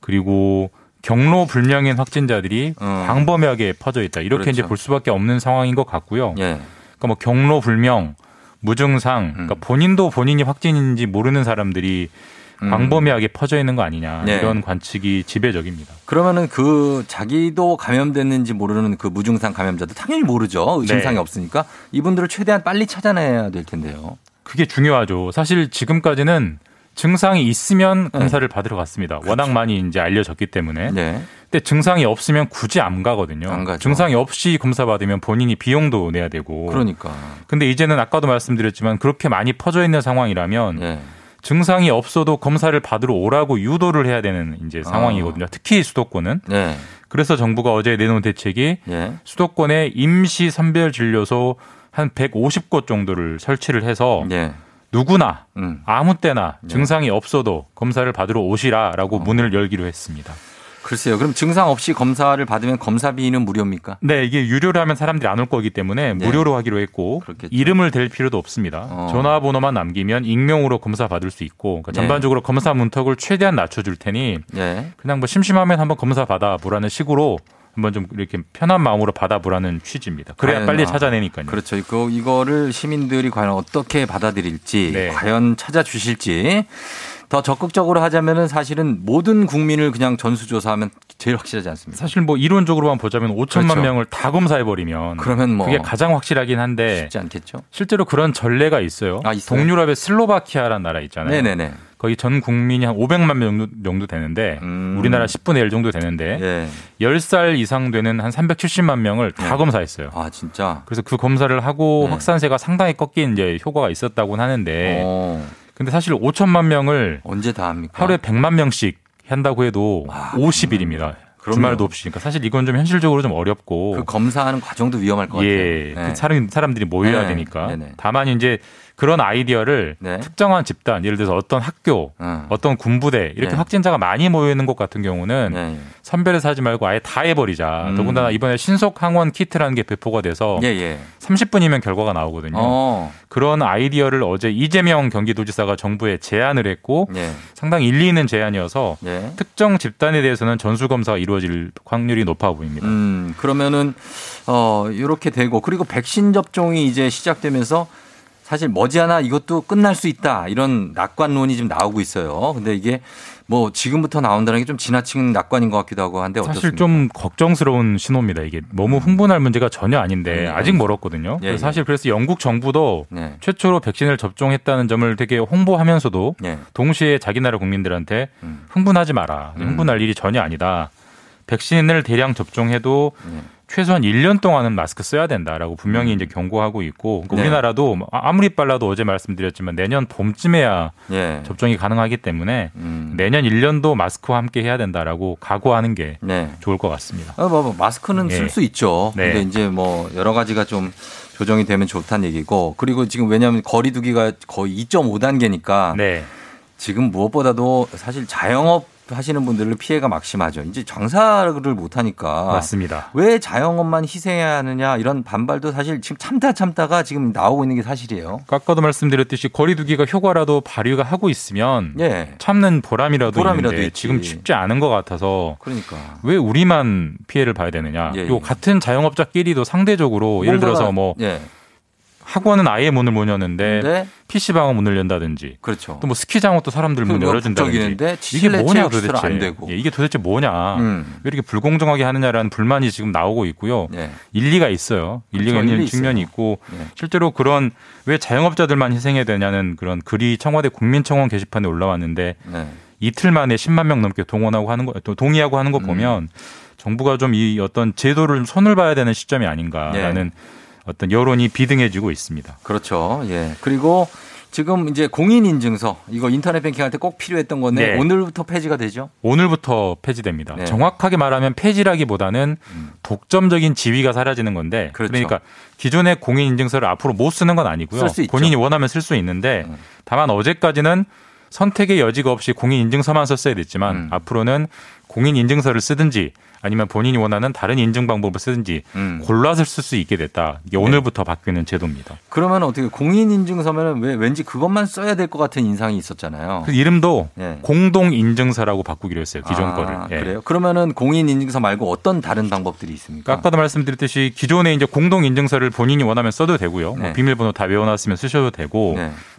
그리고 경로 불명인 확진자들이 어. 광범위하게 퍼져 있다. 이렇게 그렇죠. 이제 볼 수밖에 없는 상황인 것 같고요. 예. 그러니까 뭐 경로 불명, 무증상, 그러니까 음. 본인도 본인이 확진인지 모르는 사람들이 음. 광범위하게 퍼져 있는 거 아니냐 네. 이런 관측이 지배적입니다. 그러면은 그 자기도 감염됐는지 모르는 그 무증상 감염자도 당연히 모르죠. 네. 증상이 없으니까 이분들을 최대한 빨리 찾아내야 될 텐데요. 그게 중요하죠. 사실 지금까지는 증상이 있으면 검사를 받으러 갔습니다. 워낙 많이 이제 알려졌기 때문에. 네. 근데 증상이 없으면 굳이 안 가거든요. 안 가죠. 증상이 없이 검사 받으면 본인이 비용도 내야 되고. 그러니까. 근데 이제는 아까도 말씀드렸지만 그렇게 많이 퍼져 있는 상황이라면 예. 증상이 없어도 검사를 받으러 오라고 유도를 해야 되는 이제 상황이거든요. 특히 수도권은. 네. 그래서 정부가 어제 내놓은 대책이 예. 수도권에 임시 선별 진료소 한 150곳 정도를 설치를 해서 예. 누구나 음. 아무 때나 네. 증상이 없어도 검사를 받으러 오시라라고 문을 열기로 했습니다. 글쎄요. 그럼 증상 없이 검사를 받으면 검사비는 무료입니까? 네, 이게 유료로 하면 사람들이 안 올 거기 때문에 네. 무료로 하기로 했고 그렇겠죠. 이름을 댈 필요도 없습니다. 어. 전화번호만 남기면 익명으로 검사 받을 수 있고 그러니까 네. 전반적으로 검사 문턱을 최대한 낮춰줄 테니 예. 그냥 뭐 심심하면 한번 검사 받아보라는 식으로 한번 좀 이렇게 편한 마음으로 받아보라는 취지입니다. 그래야 과연, 빨리 아, 찾아내니까요. 그렇죠. 그 이거를 시민들이 과연 어떻게 받아들일지, 네. 과연 찾아주실지 더 적극적으로 하자면은 사실은 모든 국민을 그냥 전수조사하면 제일 확실하지 않습니까? 사실 뭐 이론적으로만 보자면 5천만 그렇죠. 명을 다 검사해 버리면 그러면 뭐 그게 가장 확실하긴 한데 쉽지 않겠죠. 실제로 그런 전례가 있어요. 아, 있어요? 동유럽의 슬로바키아라는 나라 있잖아요. 네네네. 거기 전 국민이 한 500만 명 정도, 정도 되는데 음. 우리나라 10분의 1 정도 되는데 예. 10살 이상 되는 한 370만 명을 다 네. 검사했어요. 아 진짜. 그래서 그 검사를 하고 네. 확산세가 상당히 꺾인 이제 효과가 있었다고는 하는데 어, 근데 사실 5천만 명을 언제 다 합니까? 하루에 100만 명씩 한다고 해도 와, 50일입니다. 그럼요. 주말도 없이. 그러니까 사실 이건 좀 현실적으로 좀 어렵고 그 검사하는 과정도 위험할 것 같아요. 예, 네. 그 사람, 사람들이 모여야 네, 되니까. 네네. 다만 이제 그런 아이디어를 네. 특정한 집단, 예를 들어서 어떤 학교, 어 떤 군부대 이렇게 네. 확진자가 많이 모여 있는 곳 같은 경우는 선별해서 하지 말고 아예 다 해버리자. 음. 더군다나 이번에 신속 항원 키트라는 게 배포가 돼서 예, 예. 30분이면 결과가 나오거든요. 어. 그런 아이디어를 어제 이재명 경기도지사가 정부에 제안을 했고 예. 상당히 일리 있는 제안이어서 예. 특정 집단에 대해서는 전수 검사가 이루어질 확률이 높아 보입니다. 음, 그러면은 어 이렇게 되고 그리고 백신 접종이 이제 시작되면서 사실 머지않아 이것도 끝날 수 있다 이런 낙관론이 지금 나오고 있어요. 근데 이게 뭐 지금부터 나온다는 게 좀 지나친 낙관인 것 같기도 하고 한데 사실 어떻습니까? 좀 걱정스러운 신호입니다. 이게 너무 흥분할 문제가 전혀 아닌데 음, 아직 멀었거든요. 예, 예. 사실 그래서 영국 정부도 네. 최초로 백신을 접종했다는 점을 되게 홍보하면서도 예. 동시에 자기 나라 국민들한테 음. 흥분하지 마라. 흥분할 일이 전혀 아니다. 백신을 대량 접종해도 예. 최소한 1년 동안은 마스크 써야 된다라고 분명히 이제 경고하고 있고 그러니까 음. 네. 우리나라도 아무리 빨라도 어제 말씀드렸지만 내년 봄쯤에야 예. 접종이 가능하기 때문에 음. 내년 1년도 마스크와 함께 해야 된다라고 각오하는 게 네. 좋을 것 같습니다. 어, 뭐, 뭐 마스크는 예. 쓸수 있죠. 네. 근데 이제 뭐 여러 가지가 좀 조정이 되면 좋다는 얘기고 그리고 지금 왜냐하면 거리두기가 거의 2.5 단계니까 네. 지금 무엇보다도 사실 자영업 하시는 분들을 피해가 막심하죠. 이제 장사를 못 하니까 맞습니다. 왜 자영업만 희생해야 하느냐 이런 반발도 사실 지금 참다 참다가 지금 나오고 있는 게 사실이에요. 아까도 말씀드렸듯이 거리두기가 효과라도 발휘가 하고 있으면 예. 참는 보람이라도, 보람이라도 있는데 있지. 지금 쉽지 않은 것 같아서 그러니까 왜 우리만 피해를 봐야 되느냐. 예, 그리고 예. 같은 자영업자끼리도 상대적으로 예를 들어서 뭐 예. 학원은 아예 문을 못 여는데 네. PC방은 문을 연다든지 그렇죠. 또 뭐 스키장은 또 사람들 문 그거 열어준다든지 이게 뭐냐 도대체 안 되고. 예, 이게 도대체 뭐냐 음. 왜 이렇게 불공정하게 하느냐라는 불만이 지금 나오고 있고요 예. 일리가 있어요 일리가 그렇죠. 있는 일리 측면이 있어요. 있고 예. 실제로 그런 왜 자영업자들만 희생해야 되냐는 그런 글이 청와대 국민청원 게시판에 올라왔는데 네. 이틀 만에 10만 명 넘게 동원하고 하는 거또 동의하고 하는 거 음. 보면 정부가 좀 이 어떤 제도를 손을 봐야 되는 시점이 아닌가라는 예. 어떤 여론이 비등해지고 있습니다. 그렇죠. 예. 그리고 지금 이제 공인인증서 이거 인터넷 뱅킹 할 때 꼭 필요했던 건데 네. 오늘부터 폐지가 되죠. 오늘부터 폐지됩니다. 네. 정확하게 말하면 폐지라기보다는 독점적인 지위가 사라지는 건데 그렇죠. 그러니까 기존의 공인인증서를 앞으로 못 쓰는 건 아니고요. 쓸수 있죠. 본인이 원하면 쓸 수 있는데 음. 다만 어제까지는 선택의 여지가 없이 공인인증서만 썼어야 됐지만 음. 앞으로는 공인 인증서를 쓰든지 아니면 본인이 원하는 다른 인증 방법을 쓰든지 음. 골라서 쓸 수 있게 됐다. 이게 오늘부터 바뀌는 제도입니다. 그러면 어떻게 공인 인증서면 왜 왠지 그것만 써야 될 것 같은 인상이 있었잖아요. 그 이름도 예. 공동 인증서라고 바꾸기로 했어요. 기존 아, 거를. 예. 그래요? 그러면은 공인 인증서 말고 어떤 다른 방법들이 있습니까? 아까도 말씀드렸듯이 기존에 이제 공동 인증서를 본인이 원하면 써도 되고요. 뭐 네. 비밀번호 다 외워놨으면 쓰셔도 되고.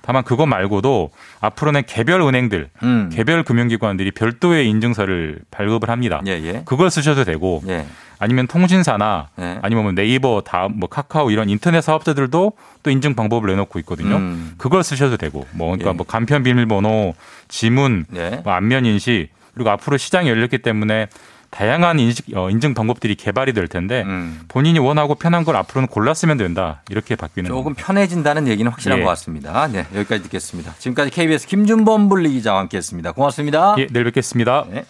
네. 다만 그거 말고도 앞으로는 개별 은행들, 음. 개별 금융기관들이 별도의 인증서를 발급을 합니다. 예, 예. 그걸 쓰셔도 되고 예. 아니면 통신사나 네. 아니면 뭐 네이버, 다뭐 카카오 이런 인터넷 사업자들도 또 인증 방법을 내놓고 있거든요. 음. 그걸 쓰셔도 되고 뭐 그러니까 예. 뭐 간편 비밀번호, 지문, 네. 뭐 안면 인식 그리고 앞으로 시장이 열렸기 때문에 다양한 인식, 어, 인증 방법들이 개발이 될 텐데 음. 본인이 원하고 편한 걸 앞으로는 골랐으면 된다 이렇게 바뀌는 조금 편해진다는 얘기는 확실한 예. 것 같습니다. 네, 여기까지 듣겠습니다. 지금까지 KBS 김준범 분리 기자와 함께했습니다. 고맙습니다. 예, 내일 뵙겠습니다. 네.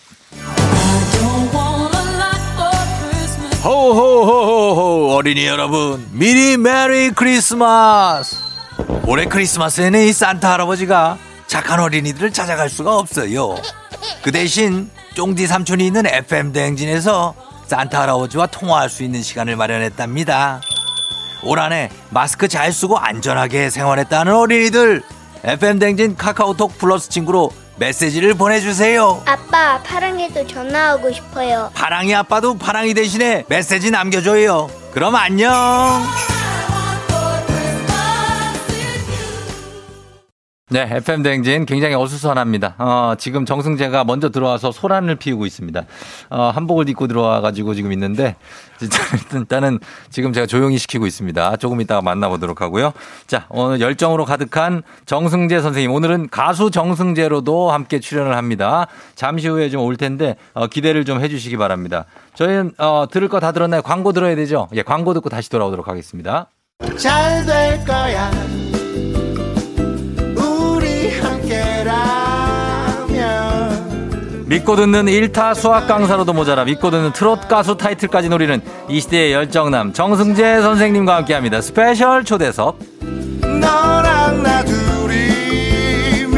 호호호호호 어린이 여러분 미리 Merry Christmas 올해 크리스마스에는 이 산타 할아버지가 착한 어린이들을 찾아갈 수가 없어요 그 대신 쫑디 삼촌이 있는 FM 대행진에서 산타 할아버지와 통화할 수 있는 시간을 마련했답니다 올 한해 마스크 잘 쓰고 안전하게 생활했다는 어린이들 FM 대행진 카카오톡 플러스 친구로 메시지를 보내주세요 아빠, 파랑이도 전화하고 싶어요. 파랑이 아빠도 파랑이 대신에 메시지 남겨줘요. 그럼 안녕. 네, FM 대행진 굉장히 어수선합니다. 어, 지금 정승재가 먼저 들어와서 소란을 피우고 있습니다. 어, 한복을 입고 들어와가지고 지금 있는데, 진짜 일단은 지금 제가 조용히 시키고 있습니다. 조금 이따가 만나보도록 하고요. 자, 오늘 열정으로 가득한 정승재 선생님. 오늘은 가수 정승재로도 함께 출연을 합니다. 잠시 후에 좀 올 텐데, 어, 기대를 좀 해주시기 바랍니다. 저희는, 어, 들을 거 다 들었나요? 광고 들어야 되죠? 예, 광고 듣고 다시 돌아오도록 하겠습니다. 잘 될 거야. 믿고 듣는 1타 수학 강사로도 모자라 믿고 듣는 트롯 가수 타이틀까지 노리는 이 시대의 열정남 정승재 선생님과 함께합니다. special 초대석. 너랑 하나 둘이면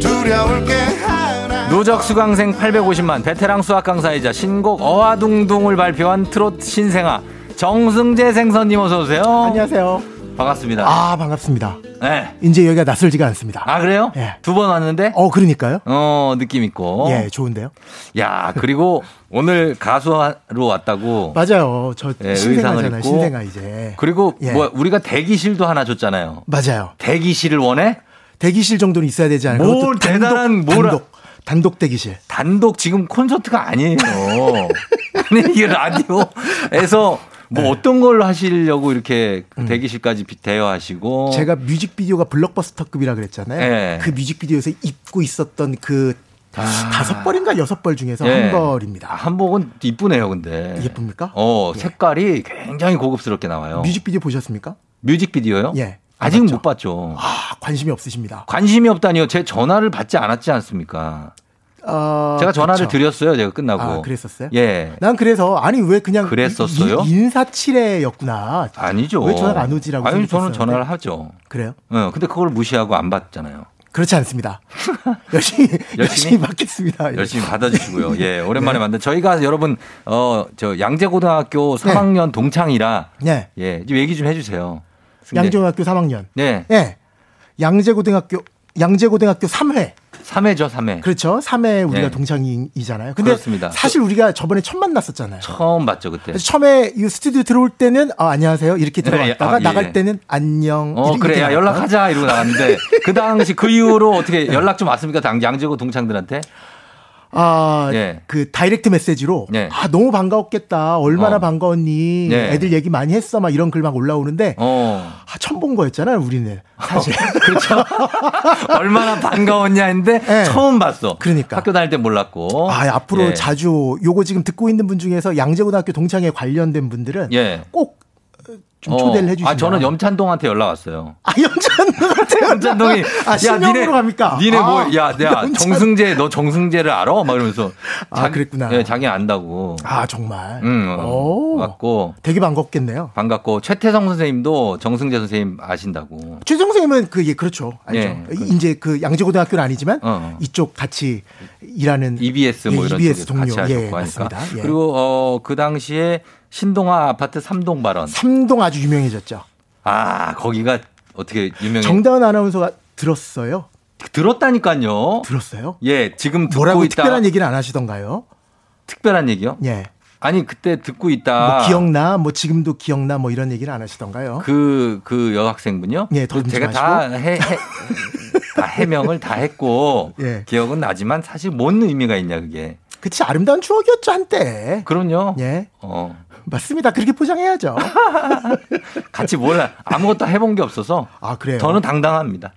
두려울 게 하나 누적 수강생 850만 베테랑 수학 강사이자 신곡 어와둥둥을 발표한 트롯 신생아 정승재 생선님 어서 오세요. 안녕하세요. 반갑습니다. 아 반갑습니다. 네. 이제 여기가 낯설지가 않습니다. 아 그래요? 예. 두 번 왔는데? 어 그러니까요. 어 느낌 있고. 예 좋은데요. 야 그리고 오늘 가수로 왔다고. 맞아요. 저 예, 신생아잖아요. 입고. 신생아 이제. 그리고 예. 뭐 우리가 대기실도 하나 줬잖아요. 맞아요. 대기실을 원해? 대기실 정도는 있어야 되지 않을까? 뭘 대단한 뭘 단독 단독 대기실. 단독 지금 콘서트가 아니에요. 아니 이게 라디오에서 뭐 어떤 걸 하시려고 이렇게 그 대기실까지 비- 대여하시고 음. 제가 뮤직비디오가 블록버스터급이라 그랬잖아요. 예. 그 뮤직비디오에서 입고 있었던 그 다섯 벌인가 여섯 벌 중에서 예. 한 벌입니다. 한복은 이쁘네요, 근데. 예쁩니까? 어, 색깔이 굉장히 고급스럽게 나와요. 뮤직비디오 보셨습니까? 뮤직비디오요? 예. 아직 못 봤죠. 아, 관심이 없으십니다. 관심이 없다니요. 제 전화를 받지 않았지 않습니까? 어, 제가 전화를 그쵸. 드렸어요. 제가 끝나고. 아, 그랬었어요? 예. 난 그래서 아니 왜 그냥 그랬었어요? 이- 인사치레였구나. 아니죠. 왜 전화가 안 오지라고 아니, 저는. 전화를 하죠. 그래요? 어, 근데 그걸 무시하고 안 받잖아요. 그렇지 않습니다. 열심히 열심히 받겠습니다. 열심히 받아주시고요. 예, 오랜만에 만든 저희가 여러분 어 저 양재고등학교 3학년 동창이라 네. 예, 좀 얘기 좀 해주세요. 양재고등학교 3학년. 네, 예. 양재고등학교 양재고등학교 3회. 3회죠, 3회. 그렇죠. 3회 우리가 네. 동창이잖아요. 근데 그렇습니다. 사실 우리가 저번에 처음 만났었잖아요. 처음 봤죠 그때. 처음에 이 스튜디오 들어올 때는 아, 안녕하세요 이렇게 네, 들어왔다가 아, 예. 나갈 때는 안녕. 어 이렇게 그래 야. 연락하자 이러고 나갔는데 그 당시 그 이후로 어떻게 연락 좀 왔습니까? 당- 양재고 동창들한테? 아, 예. 그 다이렉트 메시지로 네. 아 너무 반가웠겠다. 얼마나 어. 반가웠니? 네. 애들 얘기 많이 했어. 막 이런 글 막 올라오는데 어 아, 처음 본 거였잖아요. 우리는 사실. 그렇죠. 얼마나 반가웠냐 했는데 네. 처음 봤어. 그러니까. 학교 다닐 때 몰랐고. 아, 앞으로 예. 자주 요거 지금 듣고 있는 분 중에서 양재고등학교 동창회 관련된 분들은 예. 꼭 좀 초대를 해주시면. 아, 저는 염찬동한테 연락 왔어요. 아, 염찬동한테 염찬동이 아, 실명으로 갑니까? 니네 아, 뭐, 야, 야, 염찬- 정승재, 너 정승재를 알아? 막 이러면서. 아, 그랬구나. 예, 자기 안다고. 아, 정말. 응, 어, 오. 왔고. 되게 반갑겠네요. 반갑고. 최태성 선생님도 정승재 선생님 아신다고. 최정 선생님은 그, 예, 그렇죠. 알죠. 예, 그- 이제 그 양재고등학교는 아니지만 어. 이쪽 같이 일하는 EBS 뭐 예, 이런 EBS 쪽에 같이 동료. 하셨고 예, 하니까. 맞습니다. 예. 그리고 어, 그 당시에 신동아 아파트 삼동 발언. 삼동 아주 유명해졌죠. 아, 거기가 어떻게 유명해? 정다은 아나운서가 들었어요. 들었다니까요. 들었어요? 예, 지금 듣고 뭐라고 있다. 특별한 얘기는 안 하시던가요? 특별한 얘기요? 예. 아니 그때 듣고 있다. 뭐 기억나? 뭐 지금도 기억나? 뭐 이런 얘기는 안 하시던가요? 그, 그 여학생분요? 예, 더그 제가 다 해, 해, 다 해명을 다 했고, 예. 기억은 나지만 사실 뭔 의미가 있냐, 그게. 그치 아름다운 추억이었죠 한때. 그럼요. 예. 어. 맞습니다. 그렇게 포장해야죠. 같이 몰라. 아무것도 해본 게 없어서. 아 그래요. 저는 당당합니다.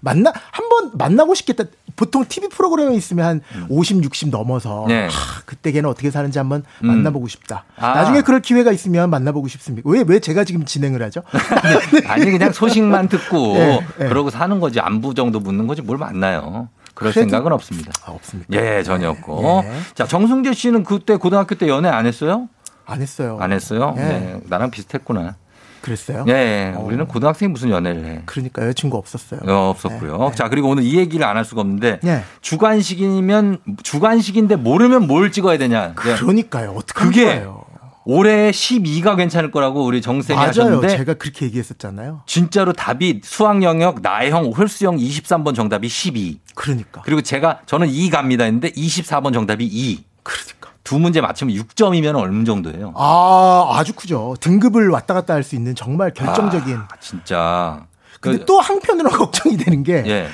만나 한 번 만나고 싶겠다. 보통 TV 프로그램에 있으면 한 50, 60 넘어서 음. 네. 하, 그때 걔는 어떻게 사는지 한번 음. 만나보고 싶다. 아. 나중에 그럴 기회가 있으면 만나보고 싶습니까? 왜왜 제가 지금 진행을 하죠? 아니, 그냥 소식만 듣고, 예, 예. 그러고 사는 거지. 안부 정도 묻는 거지. 뭘 만나요. 그럴 생각은 없습니다. 아, 없습니까? 예, 전혀 없고. 예. 자, 정승재 씨는 그때 고등학교 때 연애 안 했어요? 안 했어요. 안 했어요? 예. 네, 나랑 비슷했구나. 그랬어요? 예, 우리는 고등학생이 무슨 연애를 해. 그러니까 여자친구 없었어요. 어, 없었고요. 자, 그리고 오늘 이 얘기를 안 할 수가 없는데 예. 주관식이면 주관식인데 모르면 뭘 찍어야 되냐. 예. 그러니까요. 어떻게 그게 거예요? 올해 12가 괜찮을 거라고 우리 정쌤이 맞아요. 하셨는데 제가 그렇게 얘기했었잖아요. 진짜로 답이 수학 영역 나혜형 홀수형 23번 정답이 12. 그러니까. 그리고 제가 저는 2 갑니다 했는데 24번 정답이 2. 그러니까. 두 문제 맞추면 6점이면 어느 정도예요? 아, 아주 크죠. 등급을 왔다 갔다 할 수 있는 정말 결정적인. 아, 진짜. 근데 그- 또 한편으로 걱정이 되는 게 예.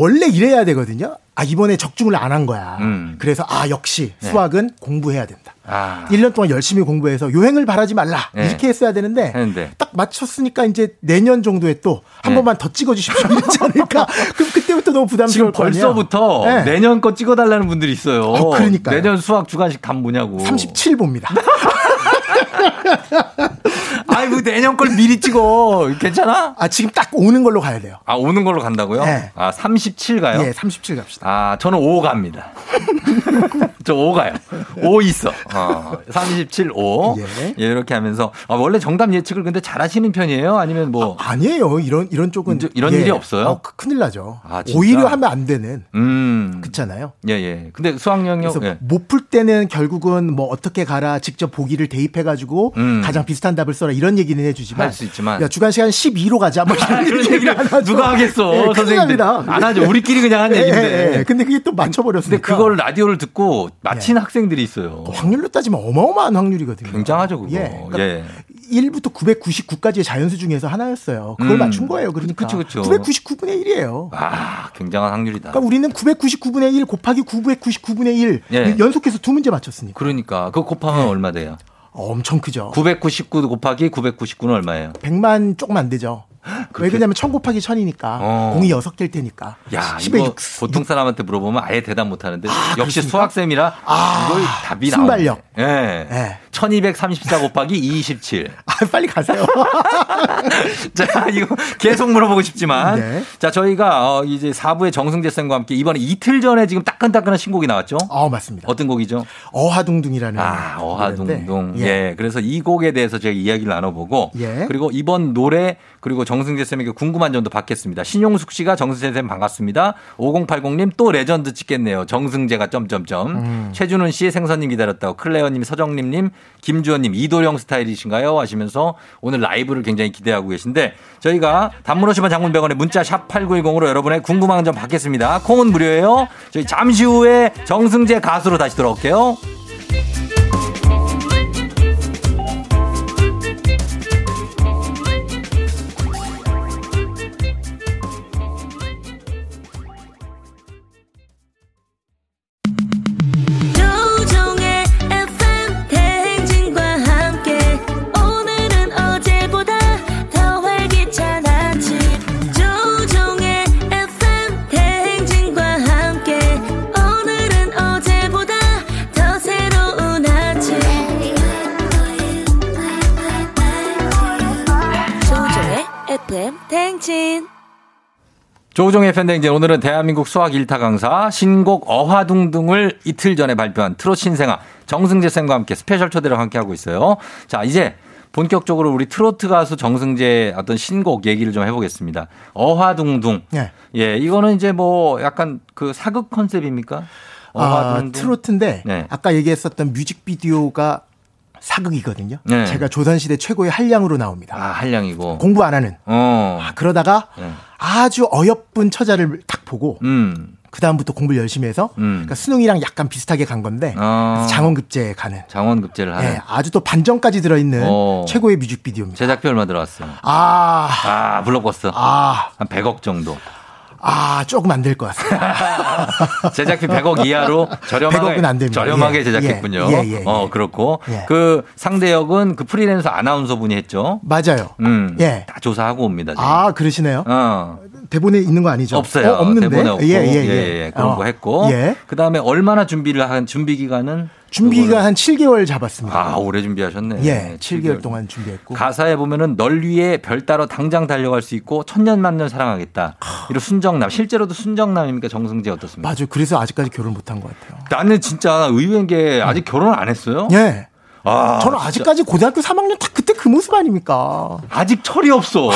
원래 이래야 되거든요. 아, 이번에 적중을 안 한 거야. 음. 그래서 아, 역시 네. 수학은 공부해야 된다. 아. 1년 동안 열심히 공부해서 요행을 바라지 말라. 네. 이렇게 했어야 되는데 했는데 딱 맞췄으니까 이제 내년 정도에 또한 네. 번만 더 찍어 주십시오. 이러지 않을까? 그럼 그때부터 너무 부담스러울 지금 거 아니에요. 벌써부터 네. 내년 거 찍어달라는 분들이 있어요. 어, 그러니까요. 내년 수학 주관식 답 뭐냐고. 37 봅니다. 아이고 내년 걸 미리 찍어. 괜찮아? 아 지금 딱 오는 걸로 가야 돼요. 아 오는 걸로 간다고요? 네. 아 37 가요? 예, 37 갑시다. 아 저는 5 갑니다. 저5 가요. 5 있어. 어, 37 5. 예. 이렇게 하면서 아, 원래 정답 예측을 근데 잘 하시는 편이에요? 아니면 뭐 아 니에요. 이런 이런 쪽은 이런 예. 일이 없어요? 어, 그- 큰일 나죠. 아? 오히려 하면 안 되는. 음. 그렇잖아요. 예, 예. 근데 수학 영역 예. 못풀 때는 결국은 뭐 어떻게 가라 직접 보기를 대입해가지고 음. 가장 비슷한 답을 써라 이런 얘기는 해주지만 할 수 있지만. 야 주간 시간 12로 가자 뭐 이런, 그런 얘기를 얘기를 안 하죠. 누가 하겠어, 예. 납니다. 안 하죠. 우리끼리 그냥 한 예, 얘기인데. 예, 예. 근데 그게 또 맞춰버렸으니까. 근데 그걸 라디오를 듣고 맞힌 예. 학생들이 있어요. 확률로 따지면 어마어마한 확률이거든요. 굉장하죠, 그거. 예. 그러니까 예. 1부터 999까지의 자연수 중에서 하나였어요. 그걸 음. 맞춘 거예요. 그러니까 그쵸, 그쵸. 999분의 1이에요. 아, 굉장한 확률이다. 그러니까 우리는 999분의 1 곱하기 999분의 1 예. 연속해서 두 문제 맞췄으니까. 그러니까 그거 곱하면 얼마 돼요? 엄청 크죠. 999 곱하기 999는 얼마예요? 100만 조금 안 되죠. 왜 그러냐면 1000 곱하기 1000이니까 어. 공이 6개일 테니까. 야, 10의 이거 보통 사람한테 물어보면 아예 대답 못 하는데 역시 그렇습니까? 수학쌤이라 이걸 답이 나오네. 순발력. 예. 예. 1234 곱하기 27. 아, 빨리 가세요. 자, 이거 계속 물어보고 싶지만. 네. 자, 저희가 어, 이제 4부의 정승재 쌤과 함께 이번에 이틀 전에 지금 따끈따끈한 신곡이 나왔죠? 어, 맞습니다. 어떤 곡이죠? 어하둥둥이라는 아, 어하둥둥. 예. 예. 그래서 이 곡에 대해서 제가 이야기를 나눠보고. 예. 그리고 이번 노래 그리고 정승재 쌤에게 궁금한 점도 받겠습니다. 신용숙 씨가 정승재 쌤 반갑습니다. 5080님 또 레전드 찍겠네요. 정승재가 점점점. 음. 최준훈 씨 생선님 기다렸다고 클레어님 서정림님 김주원님 이도령 스타일이신가요? 하시면서 오늘 라이브를 굉장히 기대하고 계신데 저희가 단문 50원 장문 100원에 문자 샵 8910으로 여러분의 궁금한 점 받겠습니다. 콩은 무료예요. 저희 잠시 후에 정승재 가수로 다시 돌아올게요. 대행진 조우종의 팬데믹 오늘은 대한민국 수학 일타 강사 신곡 어화둥둥을 이틀 전에 발표한 트롯 신생아 정승재 쌤과 함께 스페셜 초대로 함께 하고 있어요. 자 이제 본격적으로 우리 트로트 가수 정승재 어떤 신곡 얘기를 좀 해보겠습니다. 어화둥둥. 예. 예, 이거는 이제 뭐 약간 그 사극 컨셉입니까? 아, 어화둥둥. 트로트인데 네. 아까 얘기했었던 뮤직비디오가 사극이거든요. 네. 제가 조선시대 최고의 한량으로 나옵니다. 아 한량이고. 공부 안 하는. 어. 아, 그러다가 네. 아주 어여쁜 처자를 딱 보고 음. 그 다음부터 공부를 열심히 해서 음. 그러니까 수능이랑 약간 비슷하게 간 건데 어. 장원급제에 가는 장원급제를 하는. 예, 아주 또 반전까지 들어있는 어. 최고의 뮤직비디오입니다. 제작비 얼마 들어왔어요? 아, 아, 블록버스터. 아, 한 100억 정도. 아, 조금 안 될 것 같습니다. 제작비 100억 이하로 저렴하게 100억은 안 됩니다. 저렴하게 예, 제작했군요. 예, 예, 예, 어 예. 그렇고 예. 그 상대역은 그 프리랜서 아나운서 분이 했죠. 맞아요. 음, 예. 다 조사하고 옵니다. 지금. 아, 그러시네요. 어. 대본에 있는 거 아니죠? 없어요. 어, 없는데. 대본에 없고 예, 예, 예, 그런 어. 거 했고 예. 그다음에 얼마나 준비를 한 준비 기간은 준비가 한 7개월 잡았습니다. 아 오래 준비하셨네. 예, 7개월 동안 준비했고. 가사에 보면은 널 위해 별 따러 당장 달려갈 수 있고 천년 만년 사랑하겠다. 이런 순정남 실제로도 순정남입니까 정승재 어떻습니까? 맞아요. 그래서 아직까지 결혼 못한 것 같아요. 나는 진짜 의외인 게 아직 결혼 안 했어요. 예. 아, 저는 진짜. 아직까지 고등학교 3학년 딱 그때 그 모습 아닙니까? 아직 철이 없어.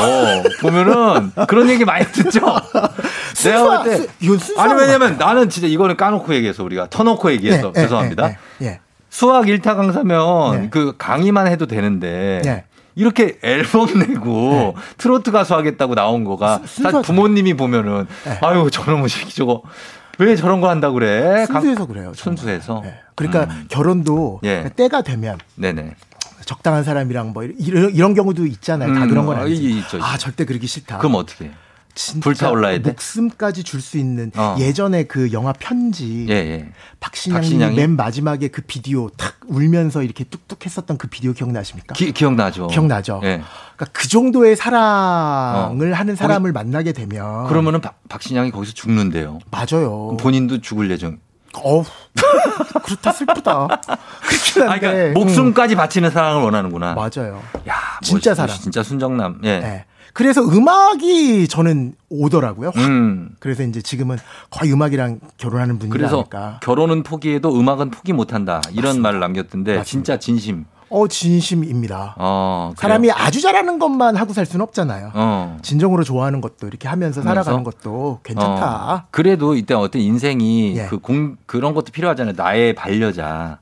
보면은 그런 얘기 많이 듣죠. 내가 볼 때. 이건 순수한 아니 것 왜냐면 나는 진짜 이거는 까놓고 얘기해서 우리가 터놓고 얘기해서 예, 예, 죄송합니다. 예, 예, 예. 수학 일타 강사면 예. 그 강의만 해도 되는데 예. 이렇게 앨범 내고 트로트 가수 하겠다고 나온 거가 수- 사실. 부모님이 보면은 예. 아유 저놈의 새끼 저거 왜 저런 거 한다 그래? 강- 순수해서 그래요. 순수해서. 예. 그러니까 결혼도 예. 때가 되면 네네. 적당한 사람이랑 뭐 이런, 이런 경우도 있잖아요. 다 음, 그런 건 어, 아니지. 아 절대 그러기 싫다. 그럼 어떻게? 불타올라야 돼? 목숨까지 줄 수 있는 어. 예전에 그 영화 편지 예, 예. 박신양이? 맨 마지막에 그 비디오 탁 울면서 이렇게 뚝뚝 했었던 그 비디오 기억나십니까? 기, 기억나죠. 기억나죠? 예. 그러니까 그 정도의 사랑을 어. 하는 사람을 만나게 되면 그러면은 박, 박신양이 거기서 죽는데요. 맞아요. 본인도 죽을 예정. 어우, 그렇다 슬프다. 그렇긴 아, 한데. 그러니까 목숨까지 바치는 사랑을 원하는구나. 음, 맞아요. 야, 진짜 멋있- 사랑. 진짜 순정남. 예. 네. 그래서 음악이 저는 오더라고요. 음. 그래서 이제 지금은 거의 음악이랑 결혼하는 분이라 하니까. 결혼은 포기해도 음악은 포기 못한다 이런 말을 남겼던데 진짜 진심. 어 진심입니다. 어? 사람이 아주 잘하는 것만 하고 살 수는 없잖아요. 어. 진정으로 좋아하는 것도 이렇게 하면서 살아가는? 것도 괜찮다. 어, 그래도 이때 어떤 인생이 예. 그 공, 그런 것도 필요하잖아요. 나의 반려자,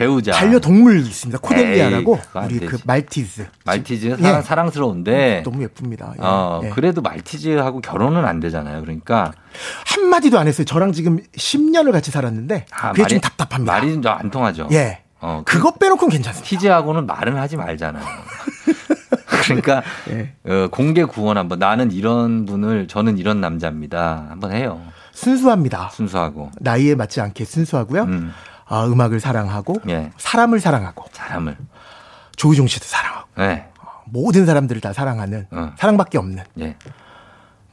배우자. 반려동물 있습니다. 코델리아라고 에이, 안 우리. 그 말티즈. 말티즈 사랑, 예. 사랑스러운데 너무 예쁩니다. 예. 어, 예. 그래도 말티즈하고 결혼은 안 되잖아요. 그러니까 한 마디도 안 했어요. 저랑 지금 10년을 같이 살았는데 아, 그게 말이- 좀 답답합니다. 말이 좀 안 통하죠. 예. 어, 그것 빼놓고는 괜찮습니다. 티즈하고는 말은 하지 말잖아요. 그러니까 예. 어, 공개 구원 한번 나는 이런 분을 저는 이런 남자입니다. 한번 해요. 순수합니다. 순수하고 나이에 맞지 않게 순수하고요. 음. 아, 음악을 사랑하고 예. 사람을 사랑하고 사람을 조우종 씨도 사랑하고 네. 모든 사람들을 다 사랑하는 어. 사랑밖에 없는 예.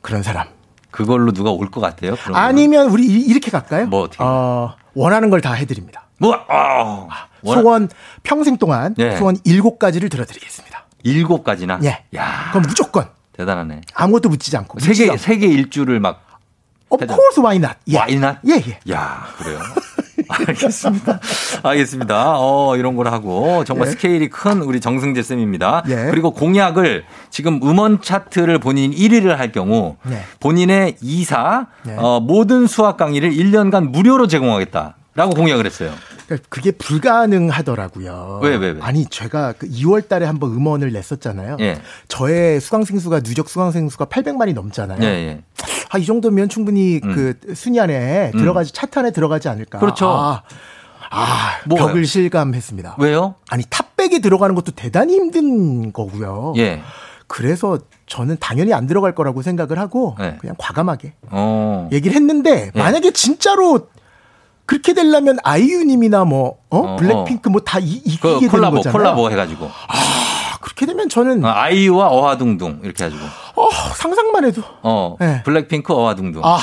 그런 사람. 그걸로 누가 올 것 같아요? 아니면 우리 이- 이렇게 갈까요? 뭐 어떻게? 어, 원하는 걸 다 해드립니다. 뭐 어. 원- 소원 평생 동안 예. 소원 일곱 가지를 들어드리겠습니다. 일곱 가지나. 예. 야 그럼 무조건 대단하네. 아무것도 묻히지 않고 세계 세계 일주를 막 Of course why not? 예. 예, 예. 야, 그래요? 알겠습니다. 알겠습니다. 어, 이런 걸 하고 정말 예. 스케일이 큰 우리 정승재 쌤입니다. 예. 그리고 공약을 지금 음원 차트를 본인 1위를 할 경우 네. 본인의 이사 네. 어, 모든 수학 강의를 1년간 무료로 제공하겠다 라고 공약을 했어요. 그러니까 그게 불가능하더라고요. 왜, 왜, 왜? 아니, 제가 그 2월 달에 한번 음원을 냈었잖아요. 예. 저의 수강생 수가 누적 수강생 수가 800만이 넘잖아요. 아, 이 정도면 충분히 음. 그 순위 안에 음. 들어가지 차트 안에 들어가지 않을까. 그렇죠. 아, 아 뭐가요? 벽을 실감했습니다. 왜요? 아니, 탑백에 들어가는 것도 대단히 힘든 거고요. 예. 그래서 저는 당연히 안 들어갈 거라고 생각을 하고 네. 그냥 과감하게 어. 얘기를 했는데 예. 만약에 진짜로 그렇게 되려면 아이유님이나 뭐 어? 어, 블랙핑크 뭐 다 이기게 그 되는 콜라보, 거잖아요. 콜라보 해가지고. 아, 그렇게 되면 저는 어, 아이유와 어화둥둥 이렇게 해가지고. 어, 상상만 해도 어, 네. 블랙핑크 어화둥둥. 아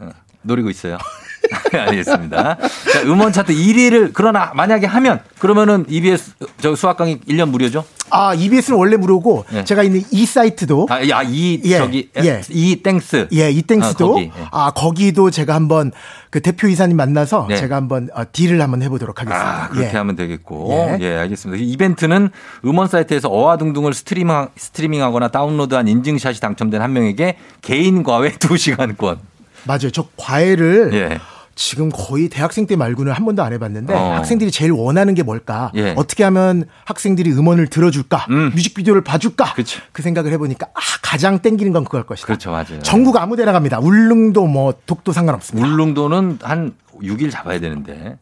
어, 노리고 있어요. 알겠습니다. 자, 음원 차트 1위를 그러나 만약에 하면 그러면은 EBS 저 수학 강의 1년 무료죠? 아, EBS는 원래 무료고 예. 제가 있는 이 사이트도 아, 야, 이 예, 저기 예. 이땡스. 예, 이땡스도 아, 거기, 예. 아, 거기도 제가 한번 그 대표 이사님 만나서 네. 제가 한번 어, 딜을 한번 해 보도록 하겠습니다. 아, 그렇게 예. 하면 되겠고. 예. 예. 알겠습니다. 이 이벤트는 음원 사이트에서 어화둥둥을 스트리밍, 스트리밍하거나 다운로드한 인증샷이 당첨된 한 명에게 개인 과외 2시간권. 맞아요. 저 과외를 예. 지금 거의 대학생 때 말고는 한 번도 안 해봤는데 어. 학생들이 제일 원하는 게 뭘까? 예. 어떻게 하면 학생들이 음원을 들어줄까? 음. 뮤직비디오를 봐줄까? 그쵸. 그 생각을 해보니까 아, 가장 땡기는 건 그걸 것이다. 그렇죠. 맞아요. 전국 아무데나 갑니다. 울릉도 뭐 독도 상관없습니다. 울릉도는 한 6일 잡아야 되는데.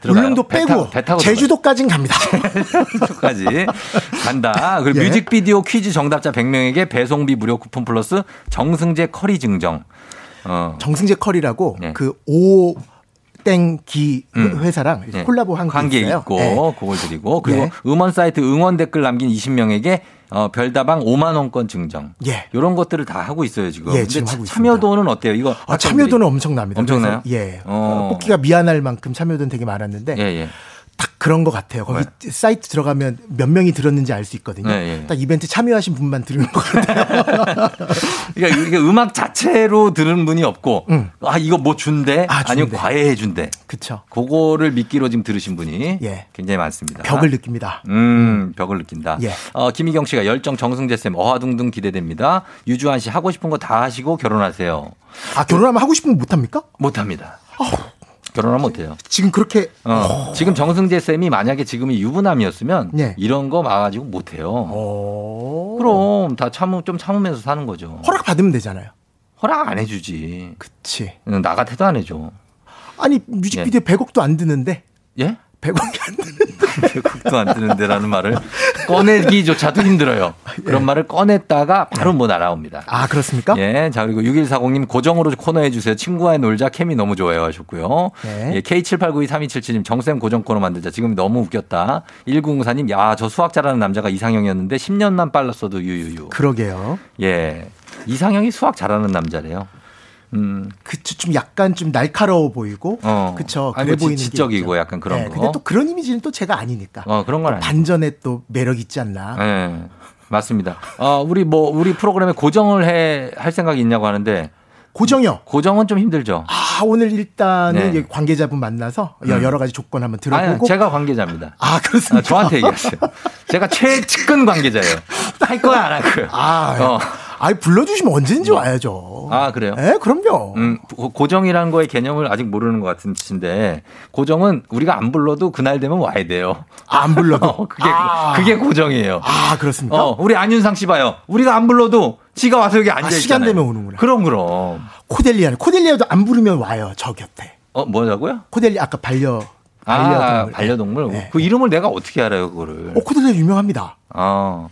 들어가요? 울릉도 배 빼고 타- 배 타고 제주도까진 갑니다. 까지 간다. 그리고 예. 뮤직비디오 퀴즈 정답자 100명에게 배송비 무료 쿠폰 플러스 정승재 커리 증정. 어. 정승재 컬이라고 예. 그오 땡기 음. 회사랑 예. 콜라보 한게 관계 있어요. 있고 예. 그걸 드리고 그리고 예. 음원 사이트 응원 댓글 남긴 20명에게 어, 별다방 5만 원권 증정. 예. 이런 것들을 다 하고 있어요 지금. 예, 지금 차- 하고 있습니다. 참여도는 어때요? 이거 아? 참여도는 엄청납니다. 엄청나요? 예. 어. 어, 뽑기가 미안할 만큼 참여도는 되게 많았는데 예, 예. 딱 그런 것 같아요. 거기 사이트 들어가면 몇 명이 들었는지 알 수 있거든요. 예, 예. 딱 이벤트 참여하신 분만 들은 것 같아요. 그러니까 이게 음악 자체로 들은 분이 없고 아 이거 뭐 준대 아, 아니면 준대. 과외해 준대. 그쵸. 그거를 미끼로 지금 들으신 분이 예. 굉장히 많습니다. 벽을 느낍니다. 음, 벽을 느낀다. 예. 어, 김희경 씨가 열정 정승재 쌤 어화둥둥 기대됩니다. 유주환 씨 하고 싶은 거 다 하시고 결혼하세요. 아, 결혼하면 하고 싶은 거 못합니까? 못합니다. 결혼하면 못해요. 지금 그렇게 어, 지금 정승재 쌤이 만약에 지금이 유부남이었으면 예. 이런 거 막아가지고 못 해요. 어. 그럼 다 참으 좀 참으면서 사는 거죠. 허락 받으면 되잖아요. 허락 안 해주지. 그치. 응, 나 같아도 안 해줘. 아니, 뮤직비디오 100억도 안 드는데. 예? 100억이 안 드는데. 배국도 안 뜨는데라는 말을 꺼내기조차도 힘들어요. 그런 말을 꺼냈다가 바로 뭐 날아옵니다. 아, 그렇습니까? 예. 자, 그리고 6140님 고정으로 코너 해 주세요. 친구와의 놀자 케미 너무 좋아요 하셨고요. 네. 예, K78923277님 정쌤 고정 코너 만들자. 지금 너무 웃겼다. 1904님, 야, 저 수학 잘하는 남자가 이상형이었는데 10년만 빨랐어도 유유유. 그러게요. 예. 이상형이 수학 잘하는 남자래요. 음. 그쵸 좀 약간 좀 날카로워 보이고 어. 그쵸 아니, 그래 뭐 보이는 지- 지적이고. 약간 그런 네, 거. 근데 또 그런 이미지는 또 제가 아니니까 어, 그런 건 아니에요. 반전에 또 매력 있지 않나 네, 맞습니다. 어, 우리 뭐 우리 프로그램에 고정을 해 할 생각이 있냐고 하는데 고정이요. 고정은 좀 힘들죠. 아 오늘 일단은 네. 관계자분 만나서 여- 음. 여러 가지 조건 한번 아니, 들어보고 제가 관계자입니다. 아 그렇습니까? 아, 저한테 얘기하세요. 제가 최측근 관계자예요. 할 거야 안 할 거야. 아, 어. 아이 불러주시면 언제든지 와야죠. 아 그래요? 예, 그럼요. 음, 고- 고정이라는 거의 개념을 아직 모르는 것 같은데 고정은 우리가 안 불러도 그날 되면 와야 돼요. 안 불러도 그게 아. 그게 고정이에요. 아 그렇습니까? 어, 우리 안윤상 씨 봐요. 우리가 안 불러도 지가 와서 여기 앉아 아, 있잖아요. 시간 되면 오는구나. 그럼 그럼. 코델리아 코델리아도 안 부르면 와요 저 곁에. 어 뭐라고요? 코델리아 아까 반려 아, 반려동물. 반려동물. 네. 그 이름을 내가 어떻게 알아요, 그거를? 어 코델리아 유명합니다. 어.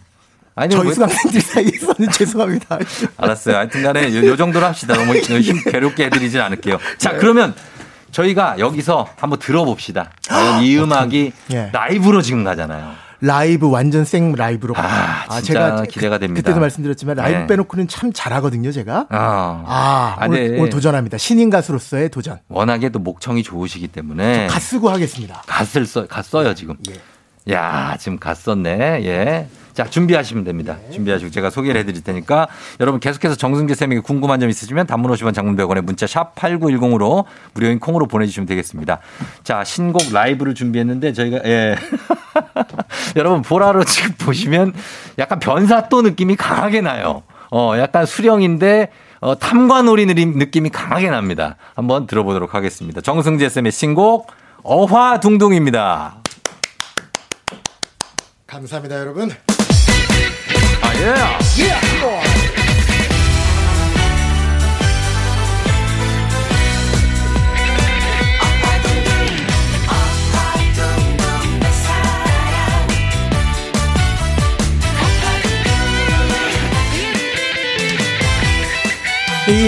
아니, 저희 왜- 수강생들 사이에서는 죄송합니다. 알았어요. 하여튼 간에 요, 요 정도로 합시다. 너무 힘 괴롭게 해드리진 않을게요. 자, 그러면 저희가 여기서 한번 들어봅시다. 과연 이 음악이 예. 라이브로 지금 가잖아요. 라이브 완전 생 라이브로 아, 아, 제가 기대가 그, 됩니다. 그때도 말씀드렸지만 라이브 네. 빼놓고는 참 잘하거든요, 제가. 아, 아, 아, 오늘, 네. 오늘 도전합니다. 신인 가수로서의 도전. 워낙에 또 목청이 좋으시기 때문에. 갓 쓰고 하겠습니다. 갓을 써, 갓 써요, 지금. 예. 야, 지금 갓 썼네. 예. 자, 준비하시면 됩니다. 준비하시고 제가 소개를 해드릴 테니까 여러분 계속해서 정승재 쌤에게 궁금한 점 있으시면 단문 50원 장문 100원에 문자 샵 8910으로 무료인 콩으로 보내주시면 되겠습니다. 자, 신곡 라이브를 준비했는데 저희가, 예. 여러분 보라로 지금 보시면 약간 변사또 느낌이 강하게 나요. 어, 약간 수령인데 어, 탐관오리 느낌- 느낌이 강하게 납니다. 한번 들어보도록 하겠습니다. 정승재 쌤의 신곡 어화둥둥입니다. 감사합니다, 여러분. 아, 예.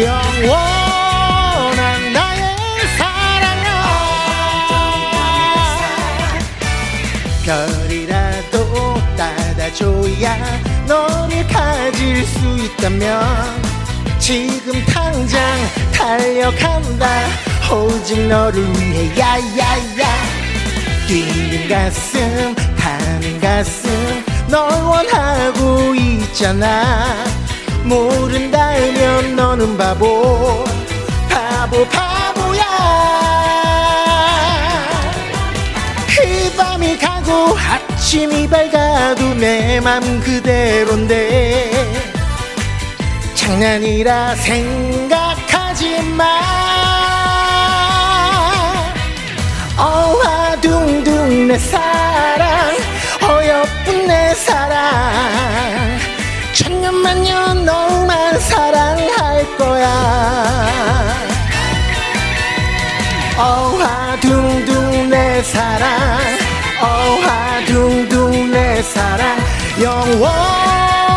영원한 나의 사랑아 별이라도 따다줘야 너를 가질 수 있다면 지금 당장 달려간다. 오직 너를 위해 야야야. 뛰는 가슴 타는 가슴 널 원하고 있잖아. 모른다면 너는 바보 바보 바보야. 그 밤이 가고 아침이 밝아도 내 맘 그대로인데 장난이라 생각하지 마. 어화둥둥 내 사랑 어여쁜 내 사랑 천년만년 너만 사랑할 거야. 어화둥둥 내 사랑 어화둥둥 내 사랑 영원한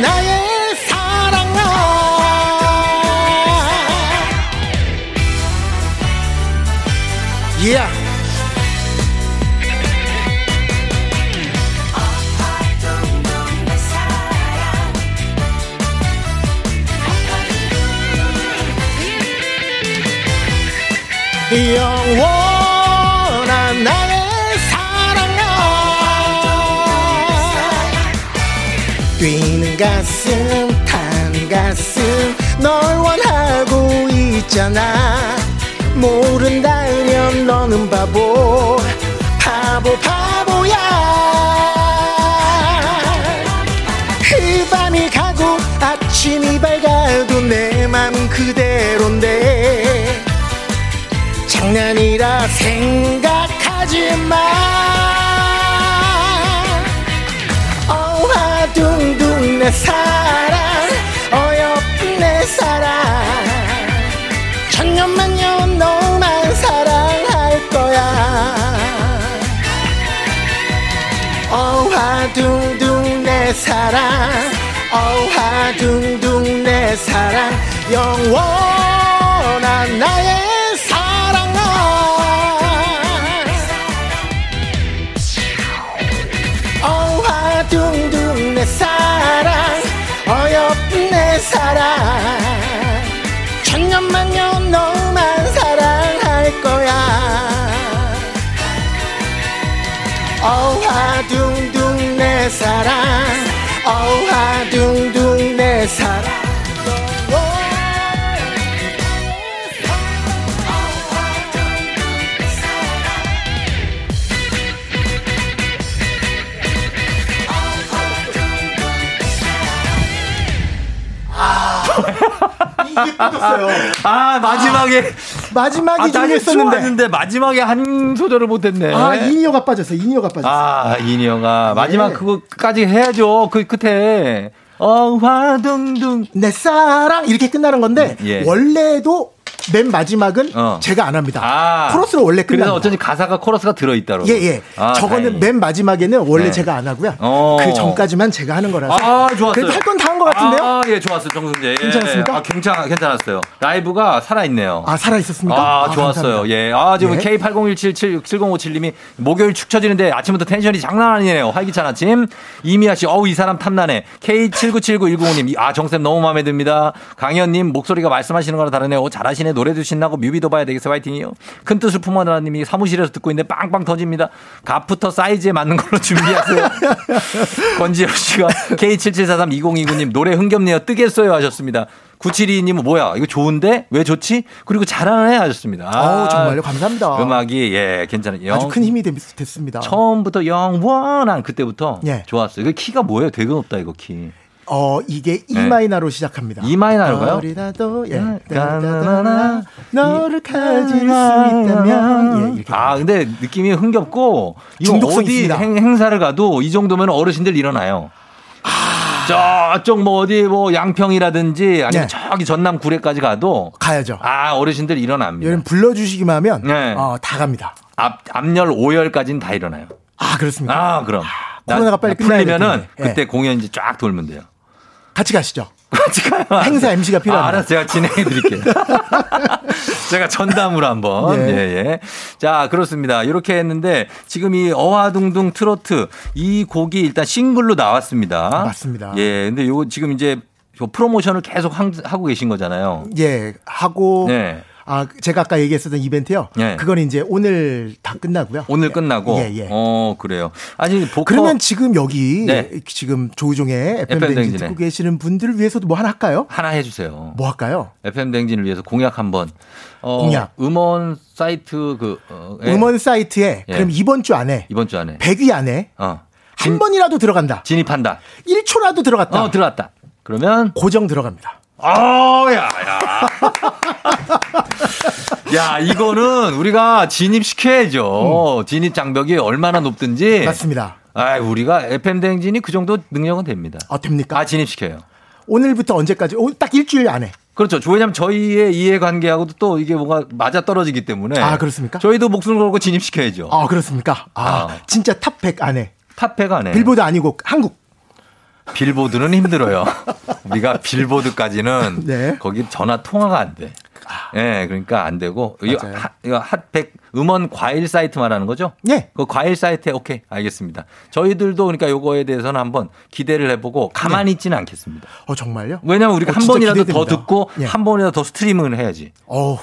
나의 사랑아 yeah. 영원 가슴 타는 가슴 널 원하고 있잖아. 모른다면 너는 바보 바보 바보야. 그 밤이 가고 아침이 밝아도 내 맘 그대로인데 장난이라 생각하지 마 둥둥 내 사랑 어여쁜 내 사랑. 천년만년 너만 사랑할 거야. 어화 둥둥 내 사랑 어화 둥둥 내 사랑. 영원한 나의 살아 천년만년 너만 사랑할 거야. 어화둥둥 내 사랑. 이게 빠졌어요. 아, 마지막에. 마지막이 아, 중요했었는데. 마지막에 한 소절을 못했네. 아, in-ear가 빠졌어. in-ear가 빠졌어. 아, in-ear가 마지막 네. 그거까지 해야죠. 그 끝에 어화둥둥 내 사랑 이렇게 끝나는 건데 예. 원래도 맨 마지막은 어. 제가 안 합니다. 아, 코러스로 원래 끝나. 그래서 어쩐지 가사가 코러스가 들어 있다로. 예, 예. 아, 저거는 다행이네. 맨 마지막에는 원래 네. 제가 안 하고요. 어. 그 전까지만 제가 하는 거라서. 아, 좋았어요. 그래도 할 건 다 한 것 같은데요? 아, 예, 좋았어요. 정승재. 예. 괜찮았습니까? 아, 괜찮, 괜찮았어요. 라이브가 살아있네요. 아, 살아있었습니까? 아, 아, 좋았어요. 감사합니다. 예. 아, 지금 예. K80177057님이 목요일 축 처지는데 아침부터 텐션이 장난 아니네요. 활기찬 아침. 이미아 씨, 어우, 이 사람 탐나네. K79791055님, 아, 정쌤 너무 마음에 듭니다. 강현님, 목소리가 말씀하시는 거랑 다르네요. 오, 잘하시네. 노래도 신나고 뮤비도 봐야 되겠어. 화이팅이요. 큰 뜻을 품어라 님이 사무실에서 듣고 있는데 빵빵 터집니다. 값부터 사이즈에 맞는 걸로 준비하세요. 권지현 씨가 K77432029님, 노래 흥겹네요. 뜨겠어요. 하셨습니다. 972님은 뭐야? 이거 좋은데? 왜 좋지? 그리고 잘하네 하셨습니다. 어우, 정말요? 감사합니다. 음악이 예 괜찮아요. 아주 큰 힘이 됐, 됐습니다. 처음부터 영원한 그때부터 예. 좋았어요. 그 키가 뭐예요? 되게 높다 이거 키. 어, 이게 E 네. 마이너로 시작합니다. E 마이너로 가요? 예. 음, 따다다다다 너를 가질 수 있다면 예, 이렇게. 아 근데 느낌이 흥겹고 이거 어디. 행, 행사를 가도 이 정도면 어르신들 일어나요. 아. 저쪽 뭐 어디 뭐 양평이라든지 아니면 네. 저기 전남 구례까지 가도 가야죠. 아 어르신들 일어납니다. 여러분 불러주시기만 하면 네. 어, 다 갑니다. 앞 앞열 5열까지는 다 일어나요. 아 그렇습니까? 아 그럼 코로나가 빨리 끝나야 될 풀리면은. 예. 그때 공연 이제 쫙 돌면 돼요. 같이 가시죠. 같이 가요. 행사 MC가 필요합니다. 아, 알았어. 제가 진행해 드릴게요. 제가 전담으로 한번. 예. 예, 예. 자, 그렇습니다. 이렇게 했는데 지금 이 어화둥둥 트로트 이 곡이 일단 싱글로 나왔습니다. 맞습니다. 예. 근데 요거 지금 이제 요 프로모션을 계속 한- 하고 계신 거잖아요. 예 하고 네. 아 제가 아까 얘기했었던 이벤트요. 예. 그건 이제 오늘 다 끝나고요. 오늘 끝나고. 예, 예. 어, 그래요. 아니, 보컬. 그러면 지금 여기 네. 지금 조우종의 FM 댕진. 듣고 계시는 분들을 위해서도 뭐 하나 할까요? 하나 해 주세요. 뭐 할까요? FM 댕진을 위해서 공약 한번. 어, 공약. 음원 사이트 그 어, 예. 음원 사이트에 예. 그럼 이번 주 안에 이번 주 안에 100위 안에 어. 한 번이라도 들어간다. 진입한다. 1초라도 들어갔다. 어, 들어갔다. 그러면 고정 들어갑니다. 어, 야, 야. 야, 이거는 우리가 진입시켜야죠. 진입 장벽이 얼마나 높든지. 음. 맞습니다. 아, 우리가 FM 대행진이 그 정도 능력은 됩니다. 어, 됩니까? 아, 진입시켜요. 오늘부터 언제까지? 오, 딱 일주일 안에. 그렇죠. 왜냐하면 저희의 이해관계하고도 또 이게 뭐가 맞아 떨어지기 때문에. 아, 그렇습니까? 저희도 목숨 걸고 진입시켜야죠. 아, 그렇습니까? 아, 아. 진짜 top100 안에. top100 안에. 빌보드 아니고 한국. 빌보드는 힘들어요. 우리가 빌보드까지는 네. 거기 전화 통화가 안 돼. 예, 그러니까 안 되고 이거 맞아요. 하- 이거 hot백 음원 과일 사이트 말하는 거죠? 예. 그 과일 사이트에 오케이 알겠습니다. 저희들도 그러니까 요거에 대해서는 한번 기대를 해보고 가만히 있지는 않겠습니다. 어, 정말요? 왜냐하면 우리가 어, 한 번이라도 더 기대됩니다. 듣고 예. 한 번이라도 더 스트리밍을 해야지. 어우,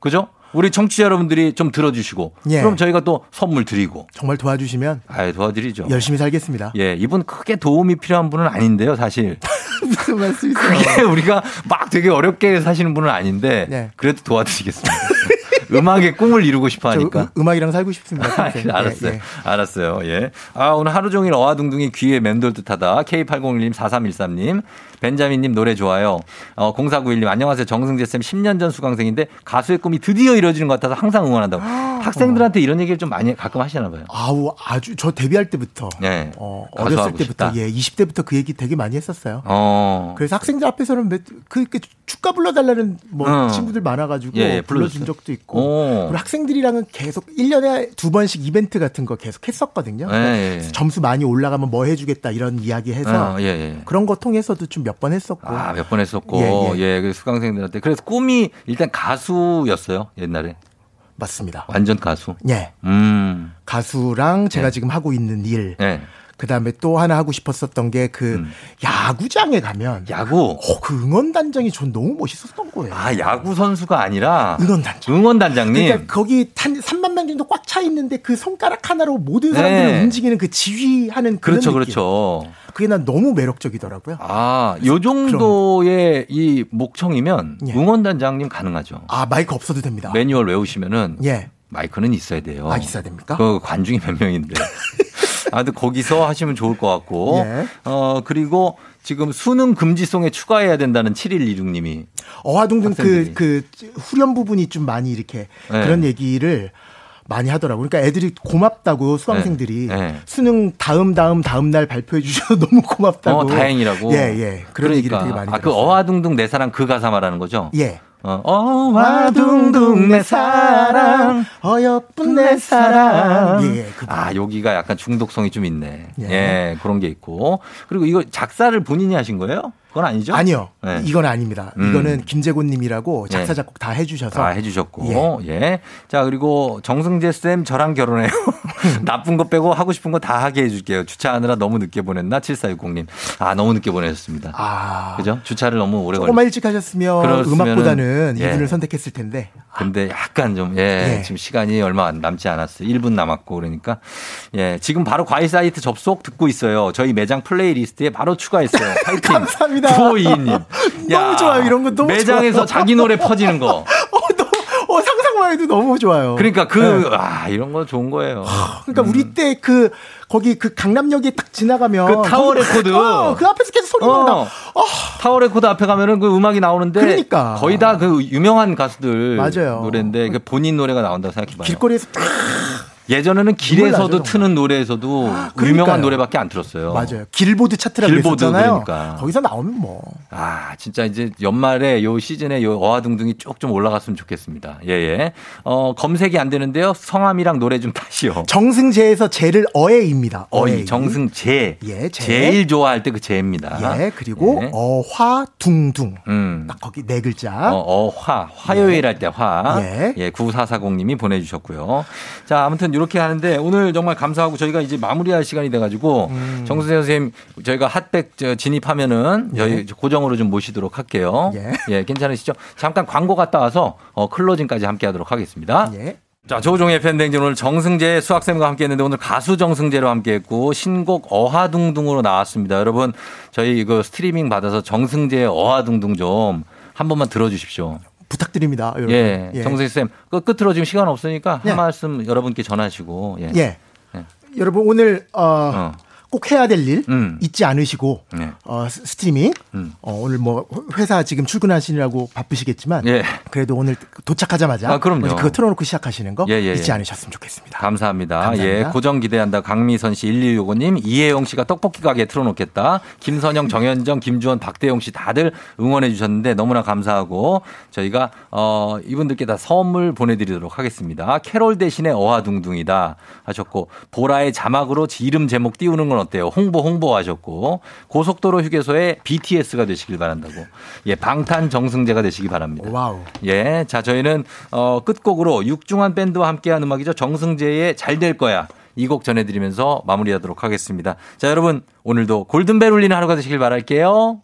그죠? 우리 청취자 여러분들이 좀 들어주시고 예. 그럼 저희가 또 선물 드리고 정말 도와주시면 아 도와드리죠. 열심히 살겠습니다. 예, 이분 크게 도움이 필요한 분은 아닌데요, 사실. 무슨 말씀이세요? 그게 우리가 막 되게 어렵게 사시는 분은 아닌데 네. 그래도 도와드리겠습니다. 음악의 꿈을 이루고 싶어 저 하니까. 음, 악이랑 살고 싶습니다. 아, 평생. 알았어요. 예, 예. 알았어요. 예. 아, 오늘 하루 종일 어와둥둥이 귀에 맴돌 듯 하다. K801님, 4313님, 벤자민님 노래 좋아요. 어, 0491님, 안녕하세요. 정승재쌤 10년 전 수강생인데 가수의 꿈이 드디어 이루어지는 것 같아서 항상 응원한다고. 학생들한테 이런 얘기를 좀 많이 가끔 하시나 봐요. 아우, 아주 저 데뷔할 때부터 네. 어, 어렸을 때부터 싶다. 예, 20대부터 그 얘기 되게 많이 했었어요. 어. 그래서 학생들 앞에서는 몇, 그, 그 축가 불러달라는 뭐 어. 친구들 많아가지고 예, 예, 불러준. 적도 있고 오. 우리 학생들이랑은 계속 1년에 두 번씩 이벤트 같은 거 계속 했었거든요. 예, 예, 예. 점수 많이 올라가면 뭐 해주겠다 이런 이야기 해서 어, 예, 예. 그런 거 통해서도 좀 몇번 했었고 아, 몇 번 했었고, 예, 예, 예. 그래서 수강생들한테. 그래서 꿈이 일단 가수였어요, 옛날에. 맞습니다. 완전 가수. 예. 음. 가수랑 제가 예. 지금 하고 있는 일. 예. 그 다음에 또 하나 하고 싶었었던 게그 음. 야구장에 가면 야구. 어, 그 응원단장이 전 너무 멋있었던 거예요. 아, 야구 선수가 아니라 응원단장. 응원단장님. 그러니까 거기 한 3만 명 정도 꽉 차 있는데 그 손가락 하나로 모든 사람들을 네. 움직이는 그 지휘하는 그런 그렇죠, 느낌. 그렇죠. 그게 난 너무 매력적이더라고요. 아, 요 정도의 이 목청이면 예. 응원단장님 가능하죠. 아 마이크 없어도 됩니다. 매뉴얼 외우시면은 예. 마이크는 있어야 돼요. 아 있어야 됩니까? 그 관중이 몇 명인데. 아, 근데 거기서 하시면 좋을 것 같고. 예. 어, 그리고 지금 수능 금지송에 추가해야 된다는 7126님이. 어화둥둥 그. 그 후렴 부분이 좀 많이 이렇게 네. 그런 얘기를 많이 하더라고. 요 그러니까 애들이 고맙다고 수강생들이 네. 네. 수능 다음 다음 다음 날 발표해 주셔서 너무 고맙다고. 어, 다행이라고. 예, 예. 그런 얘기를 되게 많이 아, 그 들었어요. 어화둥둥 내 사랑 그 가사 말하는 거죠? 예. 어, 어화둥둥 내 사랑. 어여쁜 내 사랑. 예, 아, 여기가 약간 중독성이 좀 있네. 예. 예. 그런 게 있고. 그리고 이거 작사를 본인이 하신 거예요? 그건 아니죠? 아니요. 네. 이건 아닙니다. 음. 이거는 김재곤 님이라고 작사 예. 작곡 다 해주셔서. 다 해주셨고, 예. 자, 그리고 정승재 쌤 저랑 결혼해요. 나쁜 거 빼고 하고 싶은 거 다 하게 해줄게요. 주차하느라 너무 늦게 보냈나? 7460님. 아, 너무 늦게 보내셨습니다. 아. 그죠? 주차를 너무 오래 걸렸 조금만 일찍 하셨으면 음악보다는 예. 이분을 선택했을 텐데. 근데 약간 좀, 예, 예. 지금 시간이 얼마 안 남지 않았어요. 1분 남았고, 그러니까. 예, 지금 바로 과일 사이트 접속 듣고 있어요. 저희 매장 플레이리스트에 바로 추가했어요. 파이팅. 감사합니다. 9522님. 너무 좋아요. 이런 거 너무 매장에서 좋아요. 자기 노래 퍼지는 거. 어, 해도 너무 좋아요. 그러니까 그, 네. 아, 이런 거 좋은 거예요. 그러니까 우리 때 그 거기 그 강남역에 딱 지나가면 그 타워 레코드. 어, 그 앞에서 계속 소리 막 어. 나. 타워 레코드 앞에 가면은 그 음악이 나오는데 그러니까. 거의 다 그 유명한 가수들 맞아요. 노래인데 그 본인 노래가 나온다고 생각해 봐요. 길거리에서 딱 예전에는 길에서도 트는 노래에서도 그러니까요. 유명한 노래밖에 안 들었어요. 맞아요. 길보드 차트라고 길보드. 그러니까. 거기서 나오면 뭐 아, 진짜 이제 연말에 요 시즌에 요 어화둥둥이 쭉 좀 올라갔으면 좋겠습니다. 예, 예. 어, 검색이 안 되는데요. 성함이랑 노래 좀 다시요. 정승재에서 제를 어에입니다. 어이, 정승재. 예, 제. 제일 좋아할 때그 제입니다. 예, 그리고 예. 어화둥둥. 음. 딱 거기 네 글자. 어, 어화, 화요일 할때 화. 예. 예, 9440님이 보내주셨고요. 자, 아무튼 이렇게 하는데 오늘 정말 감사하고 저희가 이제 마무리할 시간이 돼가지고 음. 정수세 선생님 저희가 핫백 저 진입하면은 예. 저희 고정으로 좀 모시도록 할게요. 예. 괜찮으시죠? 잠깐 광고 갔다 와서 어, 클로징까지 함께 하도록 하겠습니다. 예. 자, 조종의 팬댕진 오늘 정승재 수학생과 함께 했는데 오늘 가수 정승재로 함께 했고 신곡 어하둥둥으로 나왔습니다. 여러분, 저희 이거 스트리밍 받아서 정승재의 어하둥둥 좀 한 번만 들어주십시오. 부탁드립니다. 여러분. 예, 정승재 쌤. 그 끝으로 지금 시간 없으니까 한 예. 말씀 여러분께 전하시고. 예. 예. 예. 여러분 오늘 어, 꼭 해야 될일 음. 잊지 않으시고 네. 어, 스- 스트리밍 음. 어, 오늘 뭐 회사 지금 출근하시느라고 바쁘시겠지만 예. 그래도 오늘 도착하자마자 아, 그럼요. 그거 틀어놓고 시작하시는 거 예, 예, 잊지 예. 않으셨으면 좋겠습니다. 감사합니다. 감사합니다. 예, 고정 기대한다. 강미선 씨, 1265님, 이혜영 씨가 떡볶이 가게 틀어놓겠다. 김선영, 정현정, 김주원, 박대용 씨 다들 응원해 주셨는데 너무나 감사하고 저희가 어 이분들께 다 선물 보내드리도록 하겠습니다. 캐롤 대신에 어화둥둥이다 하셨고 보라의 자막으로 이름 제목 띄우는 건 어때요? 홍보 홍보 하셨고 고속도로 휴게소에 BTS가 되시길 바란다고. 예, 방탄 정승재가 되시기 바랍니다. wow. 예. 자, 저희는 어 끝곡으로 육중한 밴드와 함께한 음악이죠. 정승재의 잘 될 거야. 이 곡 전해드리면서 마무리하도록 하겠습니다. 자, 여러분 오늘도 골든벨 울리는 하루가 되시길 바랄게요.